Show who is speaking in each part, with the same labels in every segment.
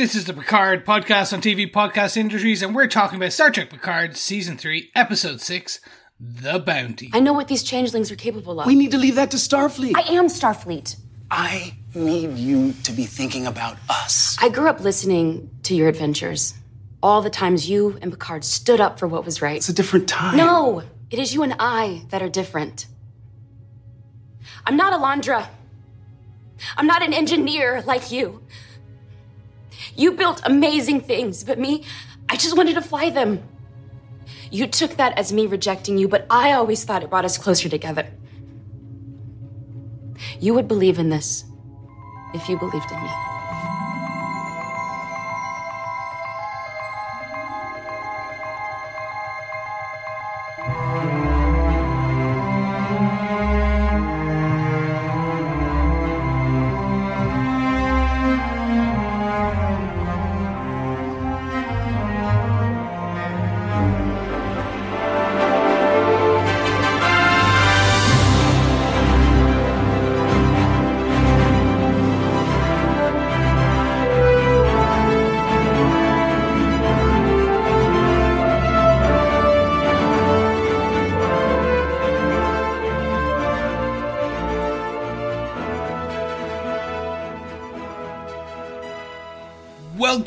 Speaker 1: This is the Picard podcast on TV Podcast Industries, and we're talking about Star Trek Picard Season 3, Episode 6, The Bounty.
Speaker 2: I know what these changelings are capable of.
Speaker 3: We need to leave that to Starfleet.
Speaker 2: I am Starfleet.
Speaker 3: I need you to be thinking about us.
Speaker 2: I grew up listening to your adventures. All the times you and Picard stood up for what was right.
Speaker 3: It's a different time.
Speaker 2: No, it is you and I that are different. I'm not Alondra. I'm not an engineer like you. You built amazing things, but me, I just wanted to fly them. You took that as me rejecting you, but I always thought it brought us closer together. You would believe in this if you believed in me.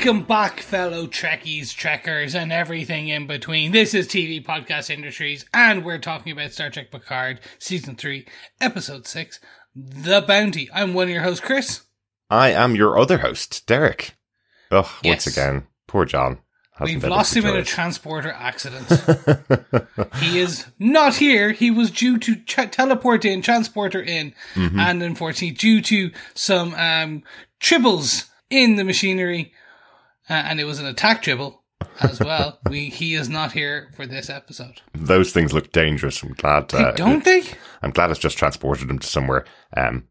Speaker 1: Welcome back, fellow Trekkies, Trekkers, and everything in between. This is TV Podcast Industries, and we're talking about Star Trek Picard, Season 3, Episode 6, The Bounty. I'm one of your hosts, Chris.
Speaker 4: I am your other host, Derek. Oh,
Speaker 1: Yes.
Speaker 4: once again, poor John.
Speaker 1: We've lost him in a transporter accident. he is not here. He was due to ch- teleport in, transporter in,
Speaker 4: Mm-hmm.
Speaker 1: and unfortunately, due to some um, tribbles in the machinery, uh, and it was an attack tribble as well. we he is not here for this episode.
Speaker 4: Those things look dangerous. I'm glad. Uh,
Speaker 1: Don't they?
Speaker 4: I'm glad it's just transported him to somewhere um,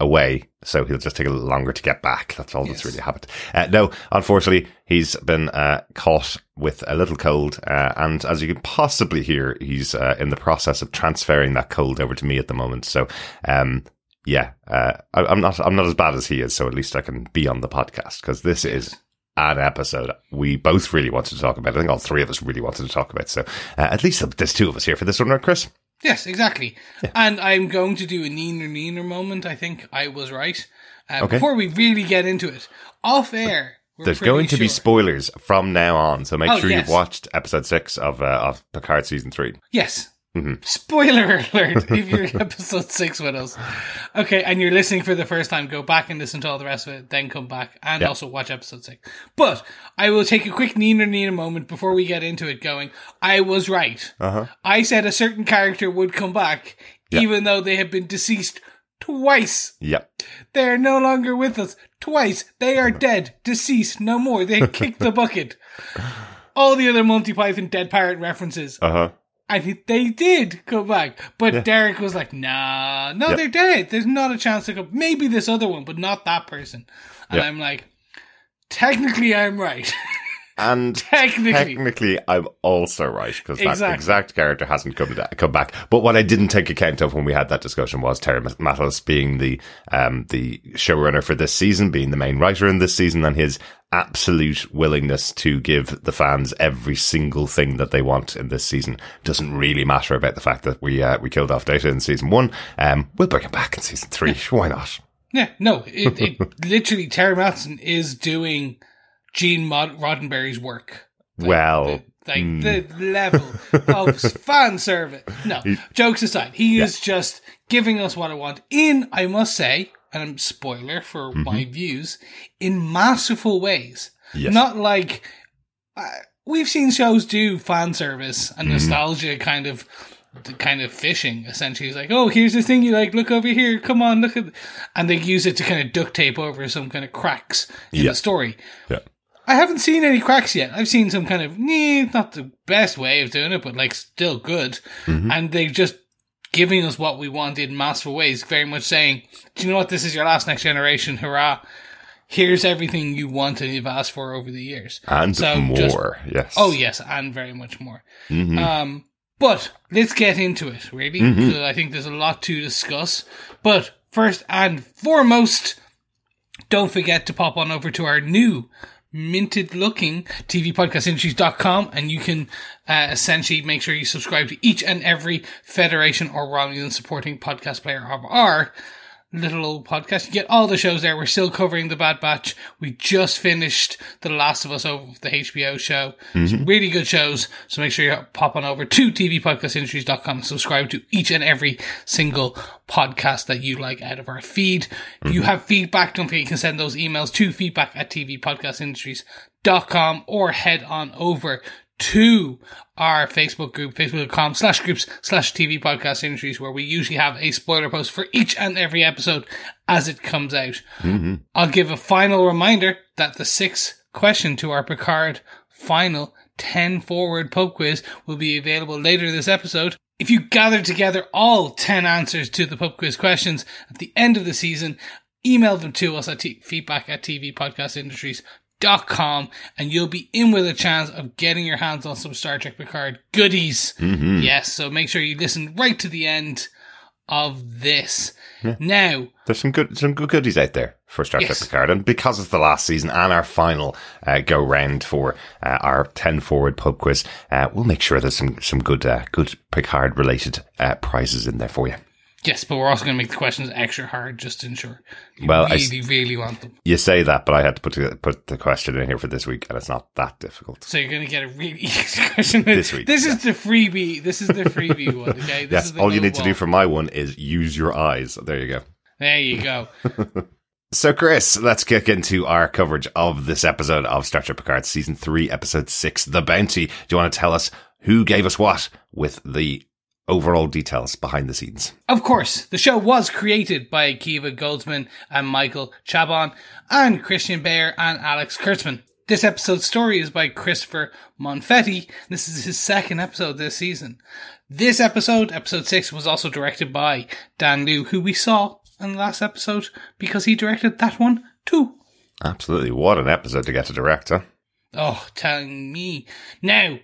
Speaker 4: away, so he'll just take a little longer to get back. That's all that's really happened. Uh, no, unfortunately, he's been uh, caught with a little cold, uh, and as you can possibly hear, he's uh, in the process of transferring that cold over to me at the moment. So, um, yeah, uh, I, I'm not. I'm not as bad as he is, so at least I can be on the podcast because this is. An episode we both really wanted to talk about. I think all three of us really wanted to talk about. So uh, at least there's two of us here for this one, right, Chris?
Speaker 1: Yes, exactly. And I'm going to do a neener neener moment. I think I was right. Uh,
Speaker 4: Okay.
Speaker 1: Before we really get into it, off air.
Speaker 4: There's going to be spoilers from now on, so make
Speaker 1: Oh,
Speaker 4: sure
Speaker 1: yes.
Speaker 4: you've watched episode six of uh, of Picard season three.
Speaker 1: Yes.
Speaker 4: Mhm.
Speaker 1: Spoiler alert if you're episode six with us. Okay, and you're listening for the first time, go back and listen to all the rest of it, then come back and
Speaker 4: Yeah.
Speaker 1: also watch episode six. But I will take a quick Nina Nina moment before we get into it going, I was right.
Speaker 4: Uh-huh.
Speaker 1: I said a certain character would come back,
Speaker 4: Yeah.
Speaker 1: even though they have been deceased twice.
Speaker 4: Yep.
Speaker 1: They are no longer with us. Twice. They are dead. Deceased. No more. They kicked the bucket. All the other Monty Python Dead Pirate references.
Speaker 4: Uh
Speaker 1: think they did come back. But Derek was like, nah, no,
Speaker 4: Yep.
Speaker 1: they're dead. There's not a chance to come. Maybe this other one, but not that person. And
Speaker 4: Yep.
Speaker 1: I'm like, technically I'm right.
Speaker 4: And
Speaker 1: technically.
Speaker 4: technically, I'm also right because that exact character hasn't come to, come back. But what I didn't take account of when we had that discussion was Terry Matalas being the um the showrunner for this season, being the main writer in this season, and his absolute willingness to give the fans every single thing that they want in this season doesn't really matter about the fact that we uh, we killed off Data in season one. Um, we'll bring him back in season three. Why not?
Speaker 1: Yeah, no, it, it literally, Terry Matalas is doing Gene Mod- Roddenberry's work.
Speaker 4: Well,
Speaker 1: the, like hmm. the level of fan service. No, jokes aside, he is just giving us what I want in, I must say, and I'm spoiler for mm-hmm. my views, in masterful ways.
Speaker 4: Yes.
Speaker 1: Not like uh, we've seen shows do fan service and mm-hmm. nostalgia kind of. Kind of fishing, essentially. It's like, oh, here's this thing you like. Look over here. Come on, look at, and they use it to kind of duct tape over some kind of cracks in
Speaker 4: Yeah.
Speaker 1: the story.
Speaker 4: yeah.
Speaker 1: I haven't seen any cracks yet. I've seen some kind of, nah, not the best way of doing it, but like still good. And they're just giving us what we want in masterful ways, very much saying, do you know what? This is your last next generation. Hurrah. Here's everything you want and you've asked for over the years.
Speaker 4: And
Speaker 1: So
Speaker 4: more,
Speaker 1: just-
Speaker 4: yes.
Speaker 1: Oh, yes, and very much more.
Speaker 4: Mhm.
Speaker 1: Um, but let's get into it, really, because I think there's a lot to discuss. But first and foremost, don't forget to pop on over to our new minted looking tvpodcastindustries.com and you can uh, essentially make sure you subscribe to each and every Federation or Romulan supporting podcast player of our little old podcast. You get all the shows there. We're still covering the Bad Batch. We just finished The Last of Us over the HBO show. Some mm-hmm. really good shows. So make sure you pop on over to tvpodcastindustries.com and subscribe to each and every single podcast that you like out of our feed. If you mm-hmm. have feedback, don't forget you can send those emails to feedback at tvpodcastindustries.com or head on over to our Facebook group, facebook.com slash groups slash TV podcast industries, where we usually have a spoiler post for each and every episode as it comes out. Mm-hmm. I'll give a final reminder that the sixth question to our Picard final 10 forward pub quiz will be available later this episode. If you gather together all 10 answers to the pub quiz questions at the end of the season, email them to us at t- feedback at tvpodcastindustries.com and you'll be in with a chance of getting your hands on some Star Trek Picard goodies. Yes, so make sure you listen right to the end of this. Now,
Speaker 4: There's some good some good goodies out there for Star Trek
Speaker 1: Yes.
Speaker 4: Picard, and because it's the last season and our final uh, go round for uh, our ten forward pub quiz, uh, we'll make sure there's some some good uh, good Picard related uh, prizes in there for you.
Speaker 1: Yes, but we're also going to make the questions extra hard just to ensure you
Speaker 4: Well, I
Speaker 1: really, really want them.
Speaker 4: You say that, but I had to put the, put the question in here for this week, and it's not that difficult.
Speaker 1: So you're going to get a really easy question
Speaker 4: This week,
Speaker 1: This is the freebie. This is the freebie one. Okay. This
Speaker 4: Yes,
Speaker 1: is the
Speaker 4: all you need to do for my one is use your eyes. There you go.
Speaker 1: There you go.
Speaker 4: So, Chris, let's kick into our coverage of this episode of Star Trek Picard, season three, episode six, The Bounty. Do you want to tell us who gave us what with the overall details behind the scenes?
Speaker 1: Of course, the show was created by Kiva Goldsman and Michael Chabon and Kirsten Beyer and Alex Kurtzman. This episode's story is by Christopher Monfette. This is his second episode this season. This episode, episode six, was also directed by Dan Liu, who we saw in the last episode because he directed that one too.
Speaker 4: Absolutely. What an episode to get to direct, huh?
Speaker 1: Oh, telling me. Now,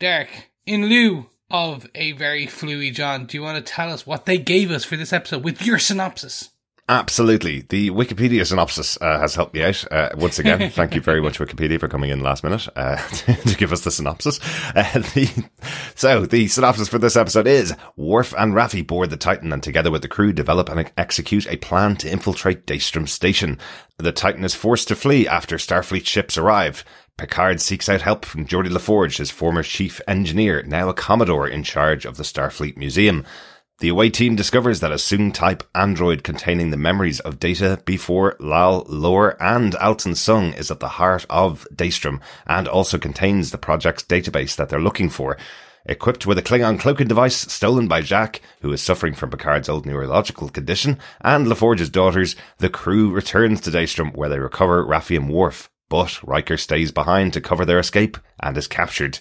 Speaker 1: Derek, in lieu of a very fluey John, do you want to tell us what they gave us for this episode with your synopsis?
Speaker 4: Absolutely. The Wikipedia synopsis uh, has helped me out. Uh, once again, thank you very much, Wikipedia, for coming in last minute uh, to give us the synopsis. Uh, the, so, the synopsis for this episode is Worf and Raffi board the Titan and together with the crew develop and execute a plan to infiltrate Daystrom Station. The Titan is forced to flee after Starfleet ships arrive. Picard seeks out help from Geordi LaForge, his former chief engineer, now a Commodore in charge of the Starfleet Museum. The away team discovers that a Soong type android containing the memories of Data, B4, Lal, Lore, and Altan Soong is at the heart of Daystrom and also contains the project's database that they're looking for. Equipped with a Klingon cloaking device stolen by Jack, who is suffering from Picard's old neurological condition, and LaForge's daughters, the crew returns to Daystrom where they recover Raffi and Worf. But Riker stays behind to cover their escape and is captured.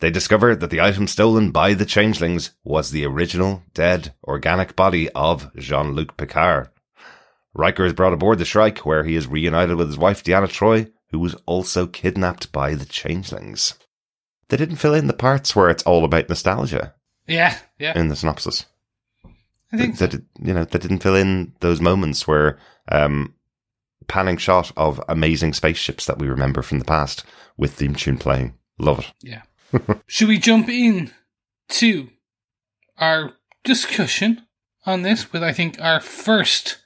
Speaker 4: They discover that the item stolen by the changelings was the original dead organic body of Jean-Luc Picard. Riker is brought aboard the Shrike where he is reunited with his wife Deanna Troi, who was also kidnapped by the changelings. They didn't fill in the parts where it's all about nostalgia
Speaker 1: Yeah, yeah.
Speaker 4: in the synopsis.
Speaker 1: I think
Speaker 4: They,
Speaker 1: so.
Speaker 4: did, you know, they didn't fill in those moments where um, panning shot of amazing spaceships that we remember from the past with theme tune playing. Love it.
Speaker 1: Yeah. Should we jump in to our discussion on this with, I think, our first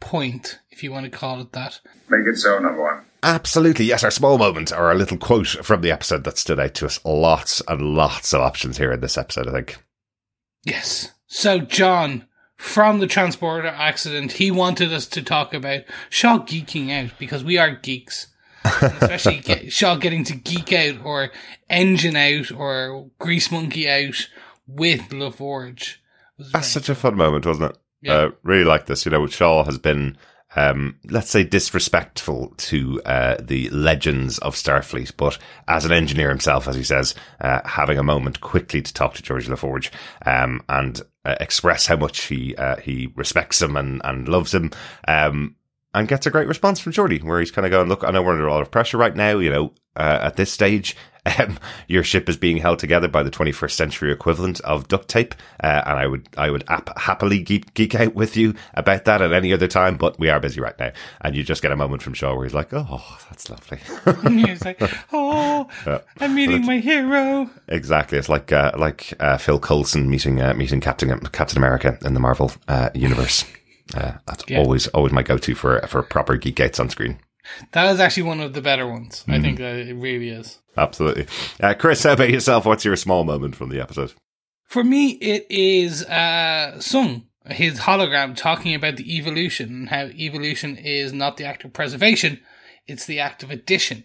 Speaker 1: point, if you want to call it that?
Speaker 5: Make it so, number one.
Speaker 4: Absolutely, yes. Our small moment or our little quote from the episode that stood out to us. Lots and lots of options here in this episode, I think.
Speaker 1: Yes. So, John, from the transporter accident, he wanted us to talk about Shaw geeking out because we are geeks. Especially get, Shaw getting to geek out or engine out or grease monkey out with LaForge.
Speaker 4: That's such a fun moment, wasn't it?
Speaker 1: Yeah.
Speaker 4: Uh, really like this. You know, Shaw has been, um, let's say, disrespectful to uh, the legends of Starfleet, but as an engineer himself, as he says, uh, having a moment quickly to talk to Geordi LaForge um, and uh, express how much he uh, he respects him and, and loves him. Um, and gets a great response from Geordi, where he's kind of going, "Look, I know we're under a lot of pressure right now. You know, uh, at this stage, um, your ship is being held together by the 21st century equivalent of duct tape. Uh, and I would, I would ap- happily geek, geek out with you about that at any other time, but we are busy right now. And you just get a moment from Shaw where he's like, Oh, that's lovely.
Speaker 1: He's like, oh, I'm meeting my hero.
Speaker 4: exactly. It's like, uh, like, uh, Phil Coulson meeting, uh, meeting Captain, Captain America in the Marvel, uh, universe. Uh, that's
Speaker 1: Yeah.
Speaker 4: always, always my go-to for, for proper geek outs on screen.
Speaker 1: That is actually one of the better ones. I think that it really is.
Speaker 4: Absolutely. Uh, Chris, how about yourself? What's your small moment from the episode?
Speaker 1: For me, it is uh, Soong, his hologram, talking about the evolution and how evolution is not the act of preservation, it's the act of addition.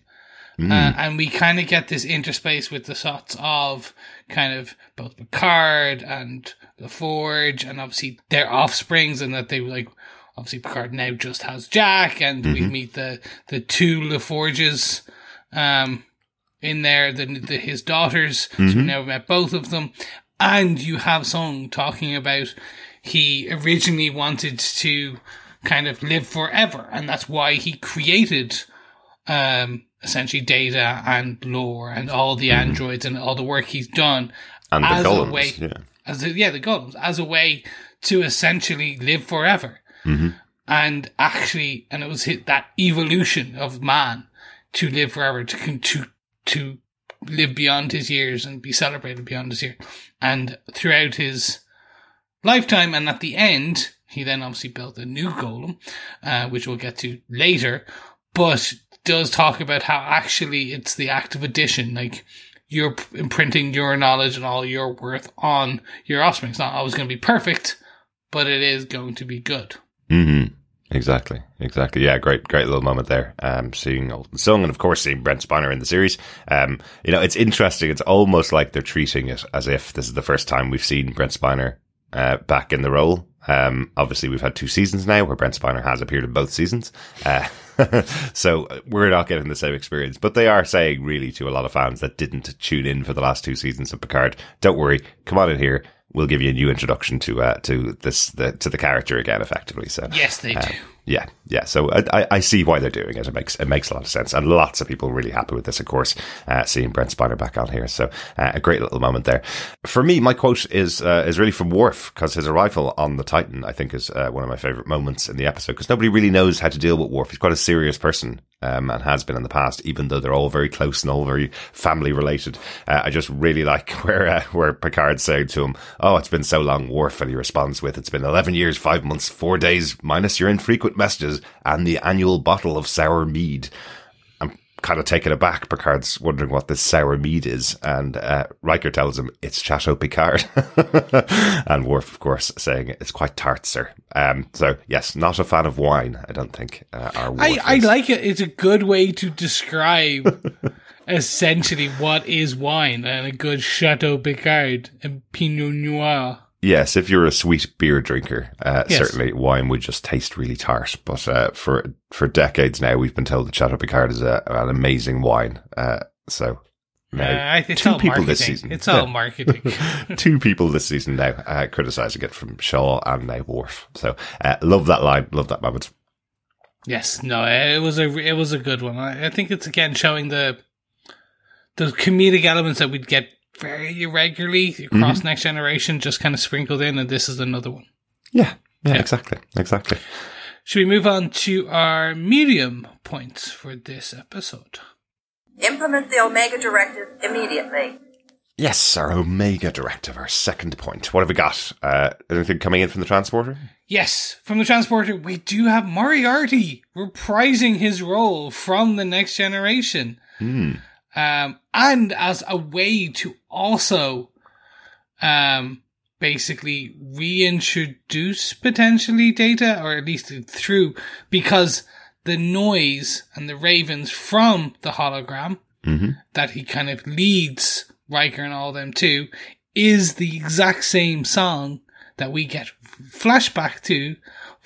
Speaker 1: Uh, and we kind of get this interspace with the shots of kind of both Picard and the Forge, and obviously their offsprings, and that they like obviously Picard now just has Jack, and we meet the the two LaForges um, in there, the, the his daughters. So we now met both of them, and you have Soong talking about he originally wanted to kind of live forever, and that's why he created um, essentially data and lore and all the androids and all the work he's done
Speaker 4: And the
Speaker 1: as a
Speaker 4: golems.
Speaker 1: way,
Speaker 4: yeah.
Speaker 1: as a, yeah, the golems as a way to essentially live forever, and actually, and it was hit, that evolution of man to live forever, to to to live beyond his years and be celebrated beyond his year, and throughout his lifetime, and at the end, he then obviously built a new golem, uh, which we'll get to later, but does talk about how actually it's the act of addition, like you're imprinting your knowledge and all your worth on your offspring. It's not always going to be perfect, but it is going to be good.
Speaker 4: Hmm Exactly. Exactly. Yeah. Great, great little moment there. Um, seeing Altan Soong and of course seeing Brent Spiner in the series. Um, you know, it's interesting. It's almost like they're treating it as if this is the first time we've seen Brent Spiner, uh, back in the role. Um, obviously we've had two seasons now where Brent Spiner has appeared in both seasons. Uh, so we're not getting the same experience, but they are saying really to a lot of fans that didn't tune in for the last two seasons of Picard, don't worry, come on in here. We'll give you a new introduction to, uh, to this, the, to the character again, effectively. So
Speaker 1: Yes, they do.
Speaker 4: yeah, yeah. So I, I, I see why they're doing it. It makes it makes a lot of sense, and lots of people really happy with this. Of course, uh, seeing Brent Spiner back on here, so uh, a great little moment there. For me, my quote is uh, is really from Worf because his arrival on the Titan, I think, is uh, one of my favorite moments in the episode because nobody really knows how to deal with Worf. He's quite a serious person. Um, and has been in the past, even though they're all very close and all very family related. Uh, I just really like where uh, where Picard's saying to him, "Oh, it's been so long, Worf," and he responds with, "It's been eleven years, five months, four days, minus your infrequent messages and the annual bottle of sour mead." Kind of taken aback. Picard's wondering what this sour mead is, and uh, Riker tells him it's Chateau Picard, and Worf, of course, saying it's quite tart, sir. Um, so yes, not a fan of wine. I don't think uh, our
Speaker 1: I, I like it. It's a good way to describe essentially what is wine and a good Chateau Picard and Pinot Noir.
Speaker 4: Yes, if you're a sweet beer drinker, uh,
Speaker 1: Yes.
Speaker 4: certainly wine would just taste really tart. But uh, for for decades now, we've been told that Chateau Picard is a, an amazing wine. Uh, so now,
Speaker 1: Uh, I think
Speaker 4: two people
Speaker 1: marketing.
Speaker 4: this season,
Speaker 1: It's all
Speaker 4: Yeah.
Speaker 1: marketing.
Speaker 4: two people this season now uh, criticizing it from Shaw and now Worf. So uh, love that line, love that moment.
Speaker 1: yes, no, it was a it was a good one. I, I think it's again showing the the comedic elements that we'd get very irregularly
Speaker 4: Mm-hmm.
Speaker 1: across Next Generation, just kind of sprinkled in, and this is another one.
Speaker 4: Yeah, yeah,
Speaker 1: Yeah.
Speaker 4: exactly, exactly.
Speaker 1: Should we move on to our medium points for this episode?
Speaker 5: Implement the Omega Directive immediately.
Speaker 4: Yes, our Omega Directive, our second point. What have we got? Uh, anything coming in from the transporter?
Speaker 1: Yes, from the transporter, we do have Moriarty reprising his role from the next generation. Um, and as a way to also, um, basically reintroduce potentially data, or at least through, because the noise and the ravens from the hologram that he kind of leads Riker and all them to is the exact same song that we get flashback to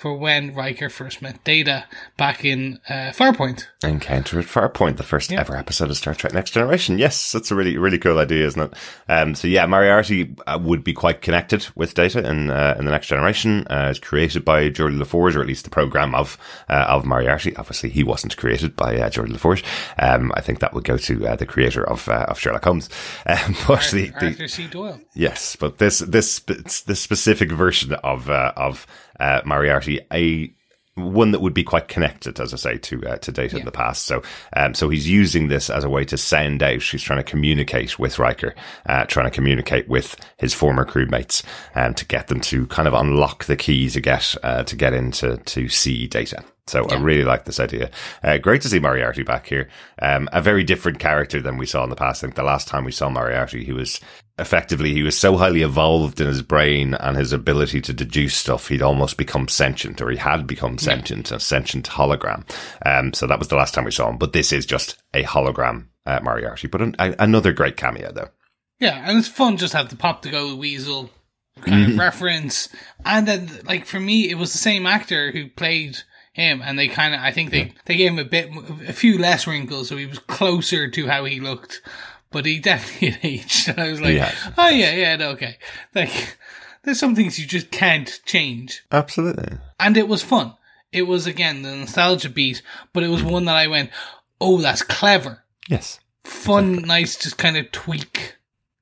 Speaker 1: for when Riker first met Data back in uh, Farpoint.
Speaker 4: Encounter at Farpoint, the first ever episode of Star Trek Next Generation. Yes, that's a really, really cool idea, isn't it? Um, so yeah, Moriarty uh, would be quite connected with Data in, uh, in the Next Generation. Uh, it's created by Geordi LaForge, or at least the program of, uh, of Moriarty. Obviously, he wasn't created by uh, Geordi LaForge. Um, I think that would go to uh, the creator of, uh, of Sherlock Holmes. Um, but the, the,
Speaker 1: Arthur C. Doyle.
Speaker 4: Yes, but this this this specific version of uh, of uh, Moriarty, a one that would be quite connected, as I say, to uh, to data in the past. So, um, so he's using this as a way to send out. He's trying to communicate with Riker, uh, trying to communicate with his former crewmates, um, to get them to kind of unlock the key to get uh, to get into to see data. So I really like this idea. Uh, great to see Moriarty back here. Um, a very different character than we saw in the past. I think the last time we saw Moriarty, he was effectively, he was so highly evolved in his brain and his ability to deduce stuff, he'd almost become sentient or he had become sentient, a sentient hologram. Um, so that was the last time we saw him. But this is just a hologram, uh, Moriarty. But an, a, another great cameo though.
Speaker 1: Yeah, and it's fun just to have the pop to go weasel kind
Speaker 4: Mm-hmm.
Speaker 1: of reference. And then, like, for me, it was the same actor who played him, and they kind of, I think they, they gave him a bit, a few less wrinkles, so he was closer to how he looked. But he definitely had aged. And I was like,
Speaker 4: Yeah.
Speaker 1: oh yeah, yeah, no, okay. Like, there's some things you just can't change.
Speaker 4: Absolutely.
Speaker 1: And it was fun. It was, again, the nostalgia beat, but it was one that I went, oh, that's clever
Speaker 4: Yes.
Speaker 1: fun, nice, just kind of tweak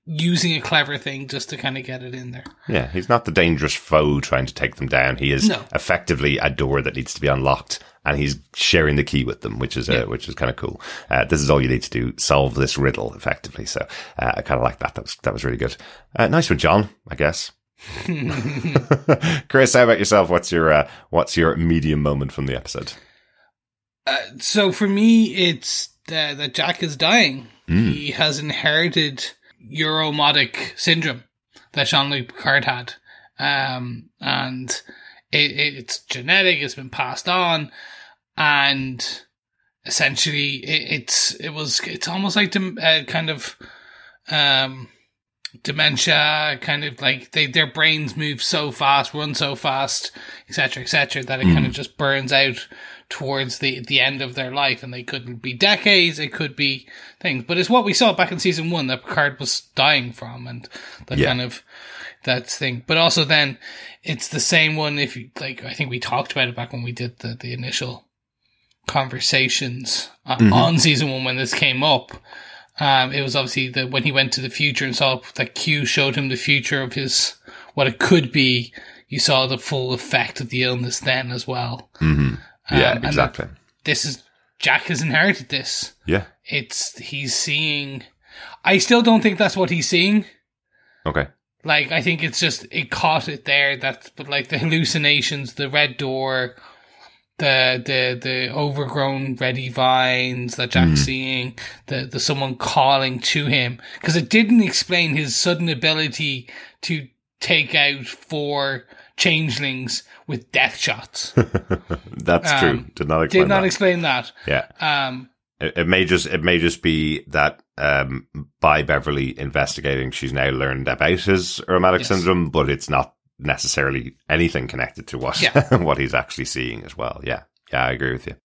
Speaker 1: using a clever thing just to kind of get it in there.
Speaker 4: Yeah, he's not the dangerous foe trying to take them down. He is
Speaker 1: No.
Speaker 4: effectively a door that needs to be unlocked, and he's sharing the key with them, which is uh, which is kind of cool. Uh, this is all you need to do: solve this riddle effectively. So uh, I kind of like that. That was that was really good. Uh, nice one, John. I guess. Chris, how about yourself? What's your uh, what's your medium moment from the episode?
Speaker 1: So for me, it's uh, that Jack is dying. He has inherited Irumodic syndrome that Jean-Luc Picard had. Um, and it, it's genetic, it's been passed on, and essentially it, it's, it was, it's almost like dem- uh, kind of, um, dementia, kind of like they, their brains move so fast, run so fast, etc., etc., that it kind of just burns out towards the the end of their life, and they could be decades, it could be things, but it's what we saw back in season one that Picard was dying from, and that
Speaker 4: Yeah.
Speaker 1: kind of that thing. But also then it's the same one. If you like, I think we talked about it back when we did the the initial conversations uh, on season one when this came up. Um, it was obviously that when he went to the future and saw that Q showed him the future of his what it could be. You saw the full effect of the illness then as well.
Speaker 4: Mm-hmm. Yeah,
Speaker 1: Um,
Speaker 4: exactly.
Speaker 1: This is Jack has inherited this.
Speaker 4: Yeah.
Speaker 1: It's he's seeing. I still don't think that's what he's seeing.
Speaker 4: Okay.
Speaker 1: Like I think it's just it caught it there. That but like the hallucinations, the red door, the the the overgrown ready vines that Jack's seeing, the the someone calling to him because it didn't explain his sudden ability to take out four changelings with death shots.
Speaker 4: That's
Speaker 1: Um,
Speaker 4: true. Did not explain
Speaker 1: Did not
Speaker 4: that.
Speaker 1: explain that.
Speaker 4: yeah.
Speaker 1: Um,
Speaker 4: It, it may just it may just be that um, by Beverly investigating, she's now learned about his Irumodic
Speaker 1: Yes.
Speaker 4: syndrome, but it's not necessarily anything connected to what
Speaker 1: Yeah.
Speaker 4: what he's actually seeing as well. Yeah, yeah, I agree with you.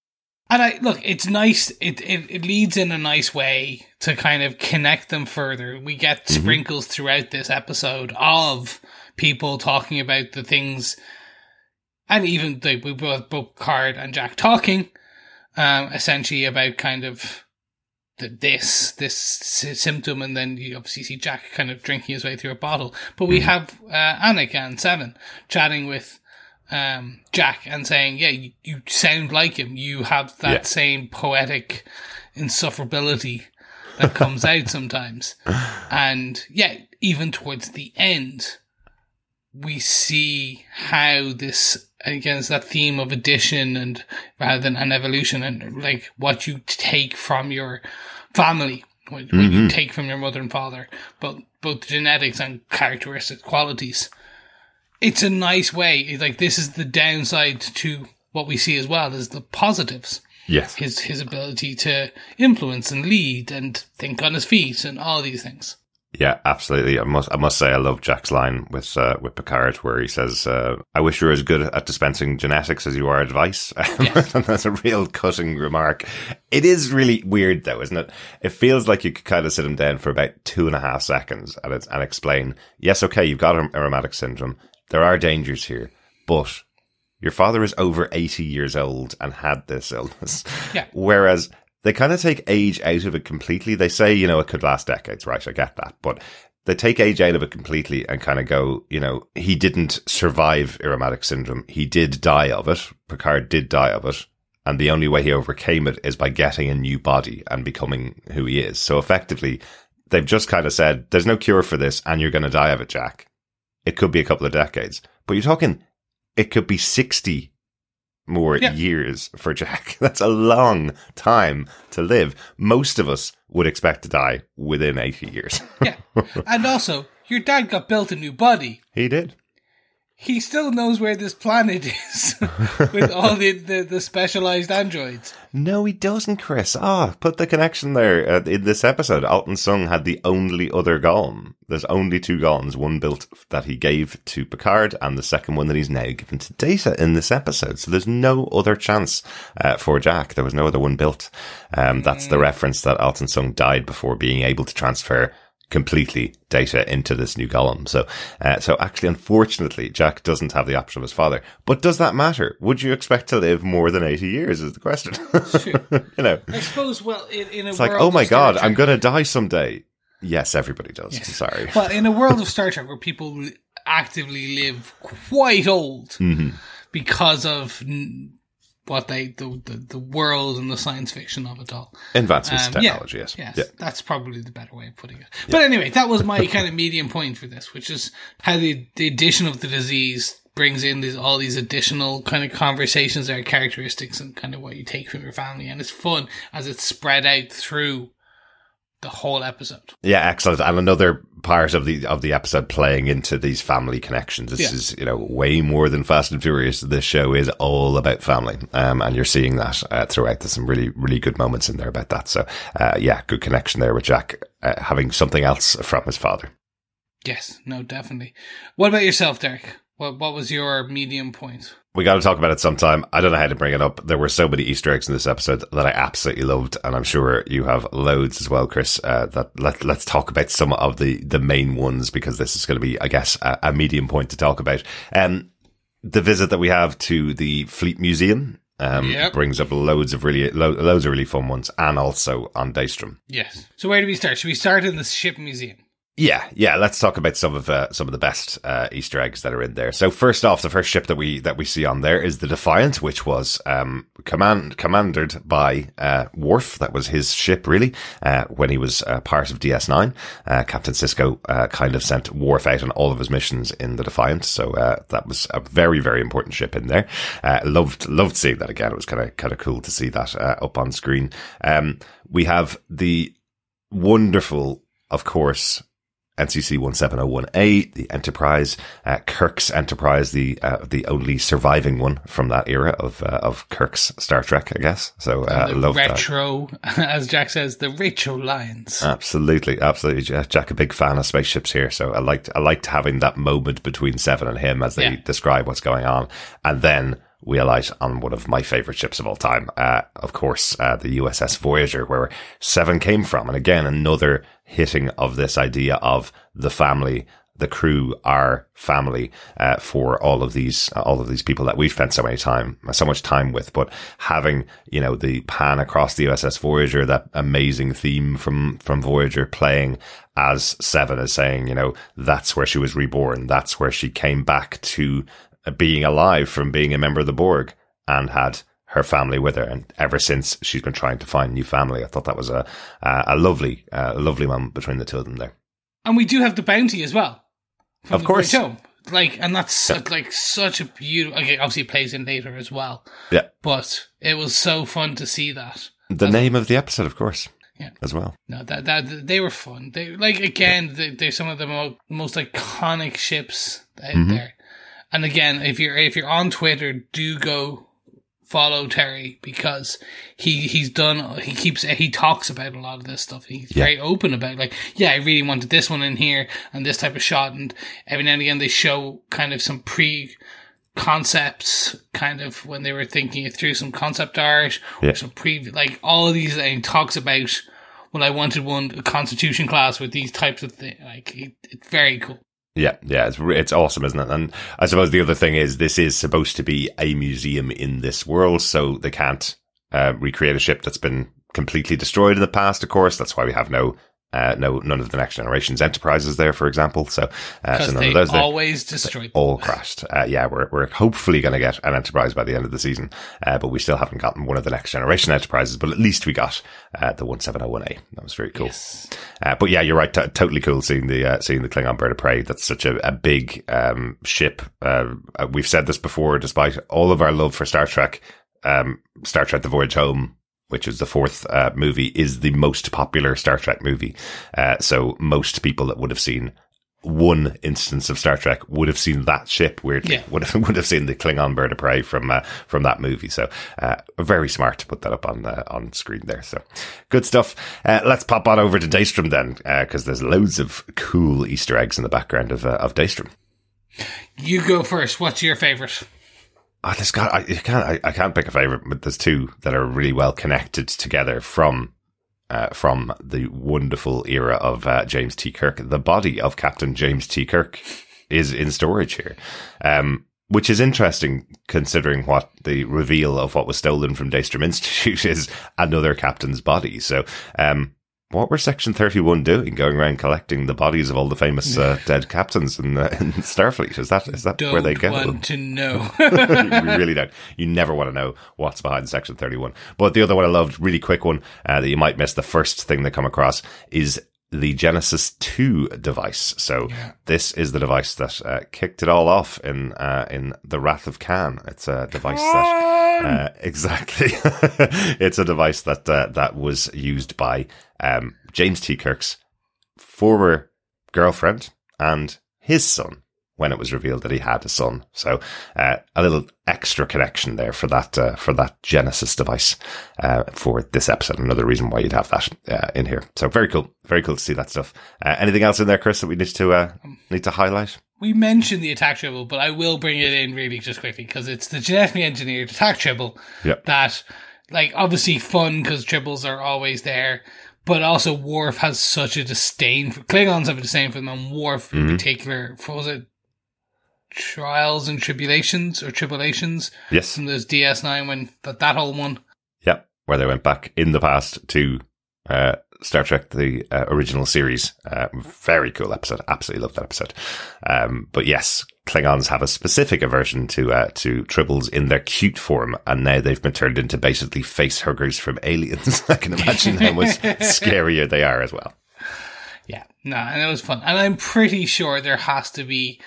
Speaker 1: And I look, it's nice. It, it it leads in a nice way to kind of connect them further. We get sprinkles throughout this episode of people talking about the things, and even the, we both both Card and Jack talking, um, essentially about kind of this this symptom, and then you obviously see Jack kind of drinking his way through a bottle. But we have uh, Annika and Seven chatting with um, Jack and saying, "Yeah, you, you sound like him. You have that
Speaker 4: Yeah.
Speaker 1: same poetic insufferability that comes out sometimes." And yeah, even towards the end, we see how this again is that theme of addition and rather than an evolution and like what you take from your family what, what you mm-hmm. take from your mother and father but both genetics and characteristic qualities. It's a nice way It's like this is the downside to what we see as well is the positives.
Speaker 4: Yes,
Speaker 1: his his ability to influence and lead and think on his feet and all these things
Speaker 4: Yeah, absolutely. I must I must say I love Jack's line with uh, with Picard where he says, uh, "I wish you were as good at dispensing genetics as you are advice."
Speaker 1: Yes.
Speaker 4: and that's a real cutting remark. It is really weird though, isn't it? It feels like you could kind of sit him down for about two and a half seconds and and explain, "Yes, okay, you've got Irumodic syndrome. There are dangers here, but." Your father is over 80 years old and had this illness.
Speaker 1: Yeah.
Speaker 4: Whereas they kind of take age out of it completely. They say, you know, it could last decades, right? I get that. But they take age out of it completely and kind of go, you know, he didn't survive Irumodic syndrome. He did die of it. Picard did die of it. And the only way he overcame it is by getting a new body and becoming who he is. So effectively, they've just kind of said, there's no cure for this and you're going to die of it, Jack. It could be a couple of decades, but you're talking, it could be 60 more
Speaker 1: Yeah.
Speaker 4: years for Jack. That's a long time to live. Most of us would expect to die within 80 years.
Speaker 1: Yeah. and also, your dad got built a new body.
Speaker 4: he did.
Speaker 1: He still knows where this planet is with all the, the, the specialized androids.
Speaker 4: No, he doesn't, Chris. Ah, put the connection there. Uh, in this episode, Altan Soong had the only other golem. There's only two golems, one built that he gave to Picard, and the second one that he's now given to Data in this episode. So there's no other chance uh, for Jack. There was no other one built. Um, that's the reference that Altan Soong died before being able to transfer completely data into this new golem. So, uh, so actually, unfortunately, Jack doesn't have the option of his father. But does that matter? Would you expect to live more than 80 years is the question. you know,
Speaker 1: I suppose, well, in, in a
Speaker 4: it's like, oh my God,
Speaker 1: Trek-
Speaker 4: I'm going to die someday. Yes, everybody does. Sorry.
Speaker 1: Well, in a world of Star Trek where people actively live quite old
Speaker 4: Mm-hmm.
Speaker 1: because of what they the, the the world and the science fiction of it all.
Speaker 4: Advancements in
Speaker 1: Um,
Speaker 4: technology,
Speaker 1: yeah,
Speaker 4: yes.
Speaker 1: yes,
Speaker 4: Yeah.
Speaker 1: that's probably the better way of putting it. But anyway, that was my kind of medium point for this, which is how the the addition of the disease brings in these all these additional kind of conversations that are characteristics and kind of what you take from your family, and it's fun as it's spread out through the whole episode.
Speaker 4: Yeah, excellent. And another part of the of the episode playing into these family connections. This
Speaker 1: Yeah.
Speaker 4: is you know way more than Fast and Furious. This show is all about family, um, and you're seeing that uh, throughout. There's some really really good moments in there about that. So uh, yeah, good connection there with Jack uh, having something else from his father.
Speaker 1: Yes, no, definitely. What about yourself, Derek? What what was your medium point?
Speaker 4: We got to talk about it sometime. I don't know how to bring it up. There were so many Easter eggs in this episode that I absolutely loved, and I'm sure you have loads as well, Chris. Uh, that let let's talk about some of the the main ones because this is going to be, I guess, a, a medium point to talk about. Um, the visit that we have to the Fleet Museum um,
Speaker 1: Yep.
Speaker 4: brings up loads of really lo- loads of really fun ones, and also on Daystrom.
Speaker 1: Yes. So where do we start? Should we start in the ship museum?
Speaker 4: Yeah, yeah. Let's talk about some of uh, some of the best uh, Easter eggs that are in there. So first off, the first ship that we that we see on there is the Defiant, which was um, command commanded by uh, Worf. That was his ship, really, uh, when he was uh, part of DS9. Uh, Captain Sisko uh, kind of sent Worf out on all of his missions in the Defiant, so uh, that was a very very important ship in there. Uh, loved loved seeing that again. It was kind of kind of cool to see that up on screen. Um, we have the wonderful, of course. NCC 17018, the Enterprise, uh, Kirk's Enterprise, the uh, the only surviving one from that era of uh, of Kirk's Star Trek, I guess. So uh, love that.
Speaker 1: retro, as Jack says, the retro lines.
Speaker 4: Absolutely, absolutely. Jack, Jack, a big fan of spaceships here, so I liked I liked having that moment between Seven and him as they
Speaker 1: Yeah.
Speaker 4: describe what's going on, and then we alight on one of my favorite ships of all time. Uh, of course, uh, the USS Voyager, where Seven came from, and again another hitting of this idea of the family. The crew are family uh, for all of these all of these people that we've spent so many time so much time with. But having you know the pan across the USS Voyager, that amazing theme from from Voyager playing as Seven is saying, you know, that's where she was reborn. That's where she came back to uh, being alive from being a member of the Borg and had her family with her. And ever since she's been trying to find new family. I thought that was a a, a lovely a lovely moment between the two of them there.
Speaker 1: And we do have the bounty as well.
Speaker 4: Of course.
Speaker 1: Home. Like, and that's such, like such a beautiful. Okay, obviously it plays in later as well,
Speaker 4: Yeah.
Speaker 1: but it was so fun to see that.
Speaker 4: The name of the episode, of course.
Speaker 1: Yeah.
Speaker 4: As well.
Speaker 1: No, that that they were fun. They like again, they, they're some of the mo- most iconic ships out
Speaker 4: Mm-hmm.
Speaker 1: there. And again, if you're if you're on Twitter, do go follow Terry because he he's done he keeps he talks about a lot of this stuff. He's very open about like, yeah, I really wanted this one in here and this type of shot and every now and again they show kind of some pre concepts kind of when they were thinking it through some concept art
Speaker 4: Yeah.
Speaker 1: or some pre like all of these and he talks about well I wanted one a constitution class with these types of things like it, it's very cool.
Speaker 4: Yeah, yeah, it's it's awesome, isn't it? And I suppose the other thing is this is supposed to be a museum in this world, so they can't uh, recreate a ship that's been completely destroyed in the past. Of course, that's why we have no. Uh, no, none of the next generation's enterprises there, for example. So, uh, so none
Speaker 1: they
Speaker 4: of those there.
Speaker 1: always destroy them.
Speaker 4: all crashed. Uh, yeah, we're we're hopefully going to get an enterprise by the end of the season, uh, but we still haven't gotten one of the next generation enterprises. But at least we got uh, the one seven zero one A. That was very cool.
Speaker 1: Yes.
Speaker 4: Uh, but yeah, you're right. T- totally cool seeing the uh, seeing the Klingon bird of prey. That's such a, a big um, ship. We've said this before. Despite all of our love for Star Trek, um, Star Trek: The Voyage Home, which is the fourth uh, movie, is the most popular Star Trek movie. Uh, so most people that would have seen one instance of Star Trek would have seen that ship. Weirdly,
Speaker 1: Yeah.
Speaker 4: would have would have seen the Klingon bird of prey from uh, from that movie. So uh, very smart to put that up on uh, on screen there. So good stuff. Uh, let's pop on over to Daystrom then, because there's loads of cool Easter eggs in the background of uh, of Daystrom.
Speaker 1: You go first. What's your favorite?
Speaker 4: Oh, there's got I can't I, I can't pick a favorite, but there's two that are really well connected together from. Uh, from the wonderful era of uh, James T. Kirk, the body of Captain James T. Kirk is in storage here, um, which is interesting considering what the reveal of what was stolen from Daystrom Institute is another captain's body. So, um, what were Section 31 doing, going around collecting the bodies of all the famous uh, dead captains in, uh, in Starfleet? Is that is that
Speaker 1: Don't
Speaker 4: where they go?
Speaker 1: want to know.
Speaker 4: you really don't. You never want to know what's behind Section 31. But the other one I loved, really quick one, uh, that you might miss, the first thing they come across is the Genesis 2 device. So this is the device that uh, kicked it all off in uh, in the Wrath of Khan. It's a device that uh, exactly. it's a device that uh, that was used by um, James T. Kirk's former girlfriend and his son when it was revealed that he had a son. So uh, a little extra connection there for that uh, for that Genesis device uh, for this episode. Another reason why you'd have that uh, in here. So very cool, very cool to see that stuff. Uh, anything else in there, Chris, that we need to uh, need to highlight?
Speaker 1: we mentioned the attack tribble, but I will bring it in really just quickly because it's the genetically engineered attack tribble
Speaker 4: Yep.
Speaker 1: that, like, obviously fun because tribbles are always there, but also Worf has such a disdain for Klingons have a disdain for them, and Worf
Speaker 4: Mm-hmm.
Speaker 1: in particular. For, was it trials and tribulations or tribulations
Speaker 4: Yes.
Speaker 1: from those DS9 when that that whole one?
Speaker 4: Yep. Where they went back in the past to uh, Star Trek, the uh, original series. Uh, very cool episode. Absolutely love that episode. Um, but yes, Klingons have a specific aversion to uh, to tribbles in their cute form, and now they've been turned into basically face huggers from aliens. I can imagine how much scarier they are as well.
Speaker 1: Yeah, no, and it was fun. And I'm pretty sure there has to be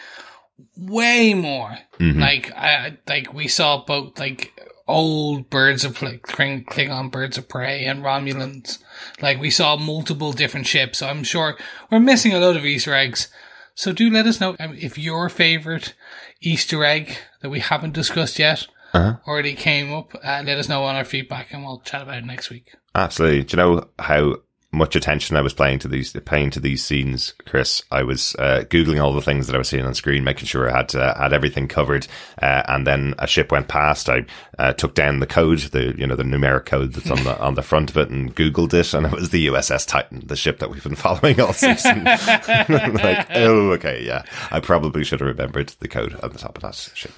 Speaker 1: way more. Like, I, like we saw both like old birds of Klingon birds of prey and Romulans. Like we saw multiple different ships. So I'm sure we're missing a lot of Easter eggs. So do let us know um, if your favorite Easter egg that we haven't discussed yet already came up. Uh, let us know on our feedback, and we'll chat about it next week.
Speaker 4: Absolutely. Do you know how much attention I was paying to these paying to these scenes, Chris? I was uh, googling all the things that I was seeing on screen, making sure I had uh, had everything covered. Uh, and then a ship went past. I uh, took down the code, the you know the numeric code that's on the on the front of it, and googled it, and it was the USS Titan, the ship that we've been following all season. like, oh, okay, yeah. I probably should have remembered the code on the top of that ship.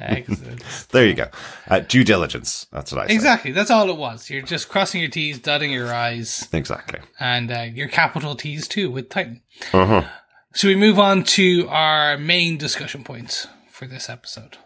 Speaker 1: Excellent.
Speaker 4: There you go. Uh, due diligence. That's what I say.
Speaker 1: exactly. That's all it was. You're just crossing your T's, dotting your I's.
Speaker 4: Exactly.
Speaker 1: and uh, your capital T's too with Titan.
Speaker 4: Uh-huh.
Speaker 1: So we move on to our main discussion points for this episode.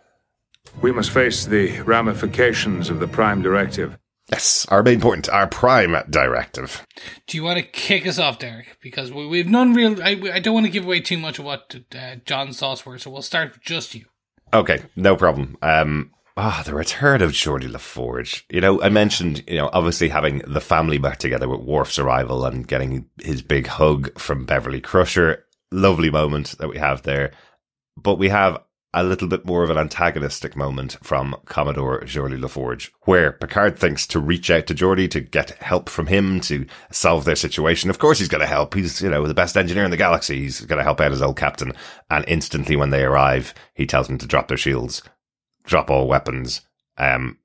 Speaker 6: We must face the ramifications of the Prime Directive.
Speaker 4: Yes, our main point, our prime directive.
Speaker 1: Do you want to kick us off, Derek? Because we, we've none real. I, I don't want to give away too much of what uh, John's thoughts were, so we'll start with just you.
Speaker 4: Okay, no problem. Um, ah, the return of Geordi LaForge. You know, I mentioned, you know, obviously having the family back together with Worf's arrival and getting his big hug from Beverly Crusher. Lovely moment that we have there. But we have a little bit more of an antagonistic moment from Commodore Geordi LaForge, where Picard thinks to reach out to Geordi to get help from him to solve their situation. Of course, he's going to help. He's, you know, the best engineer in the galaxy. He's going to help out his old captain. And instantly when they arrive, he tells them to drop their shields, drop all weapons, um,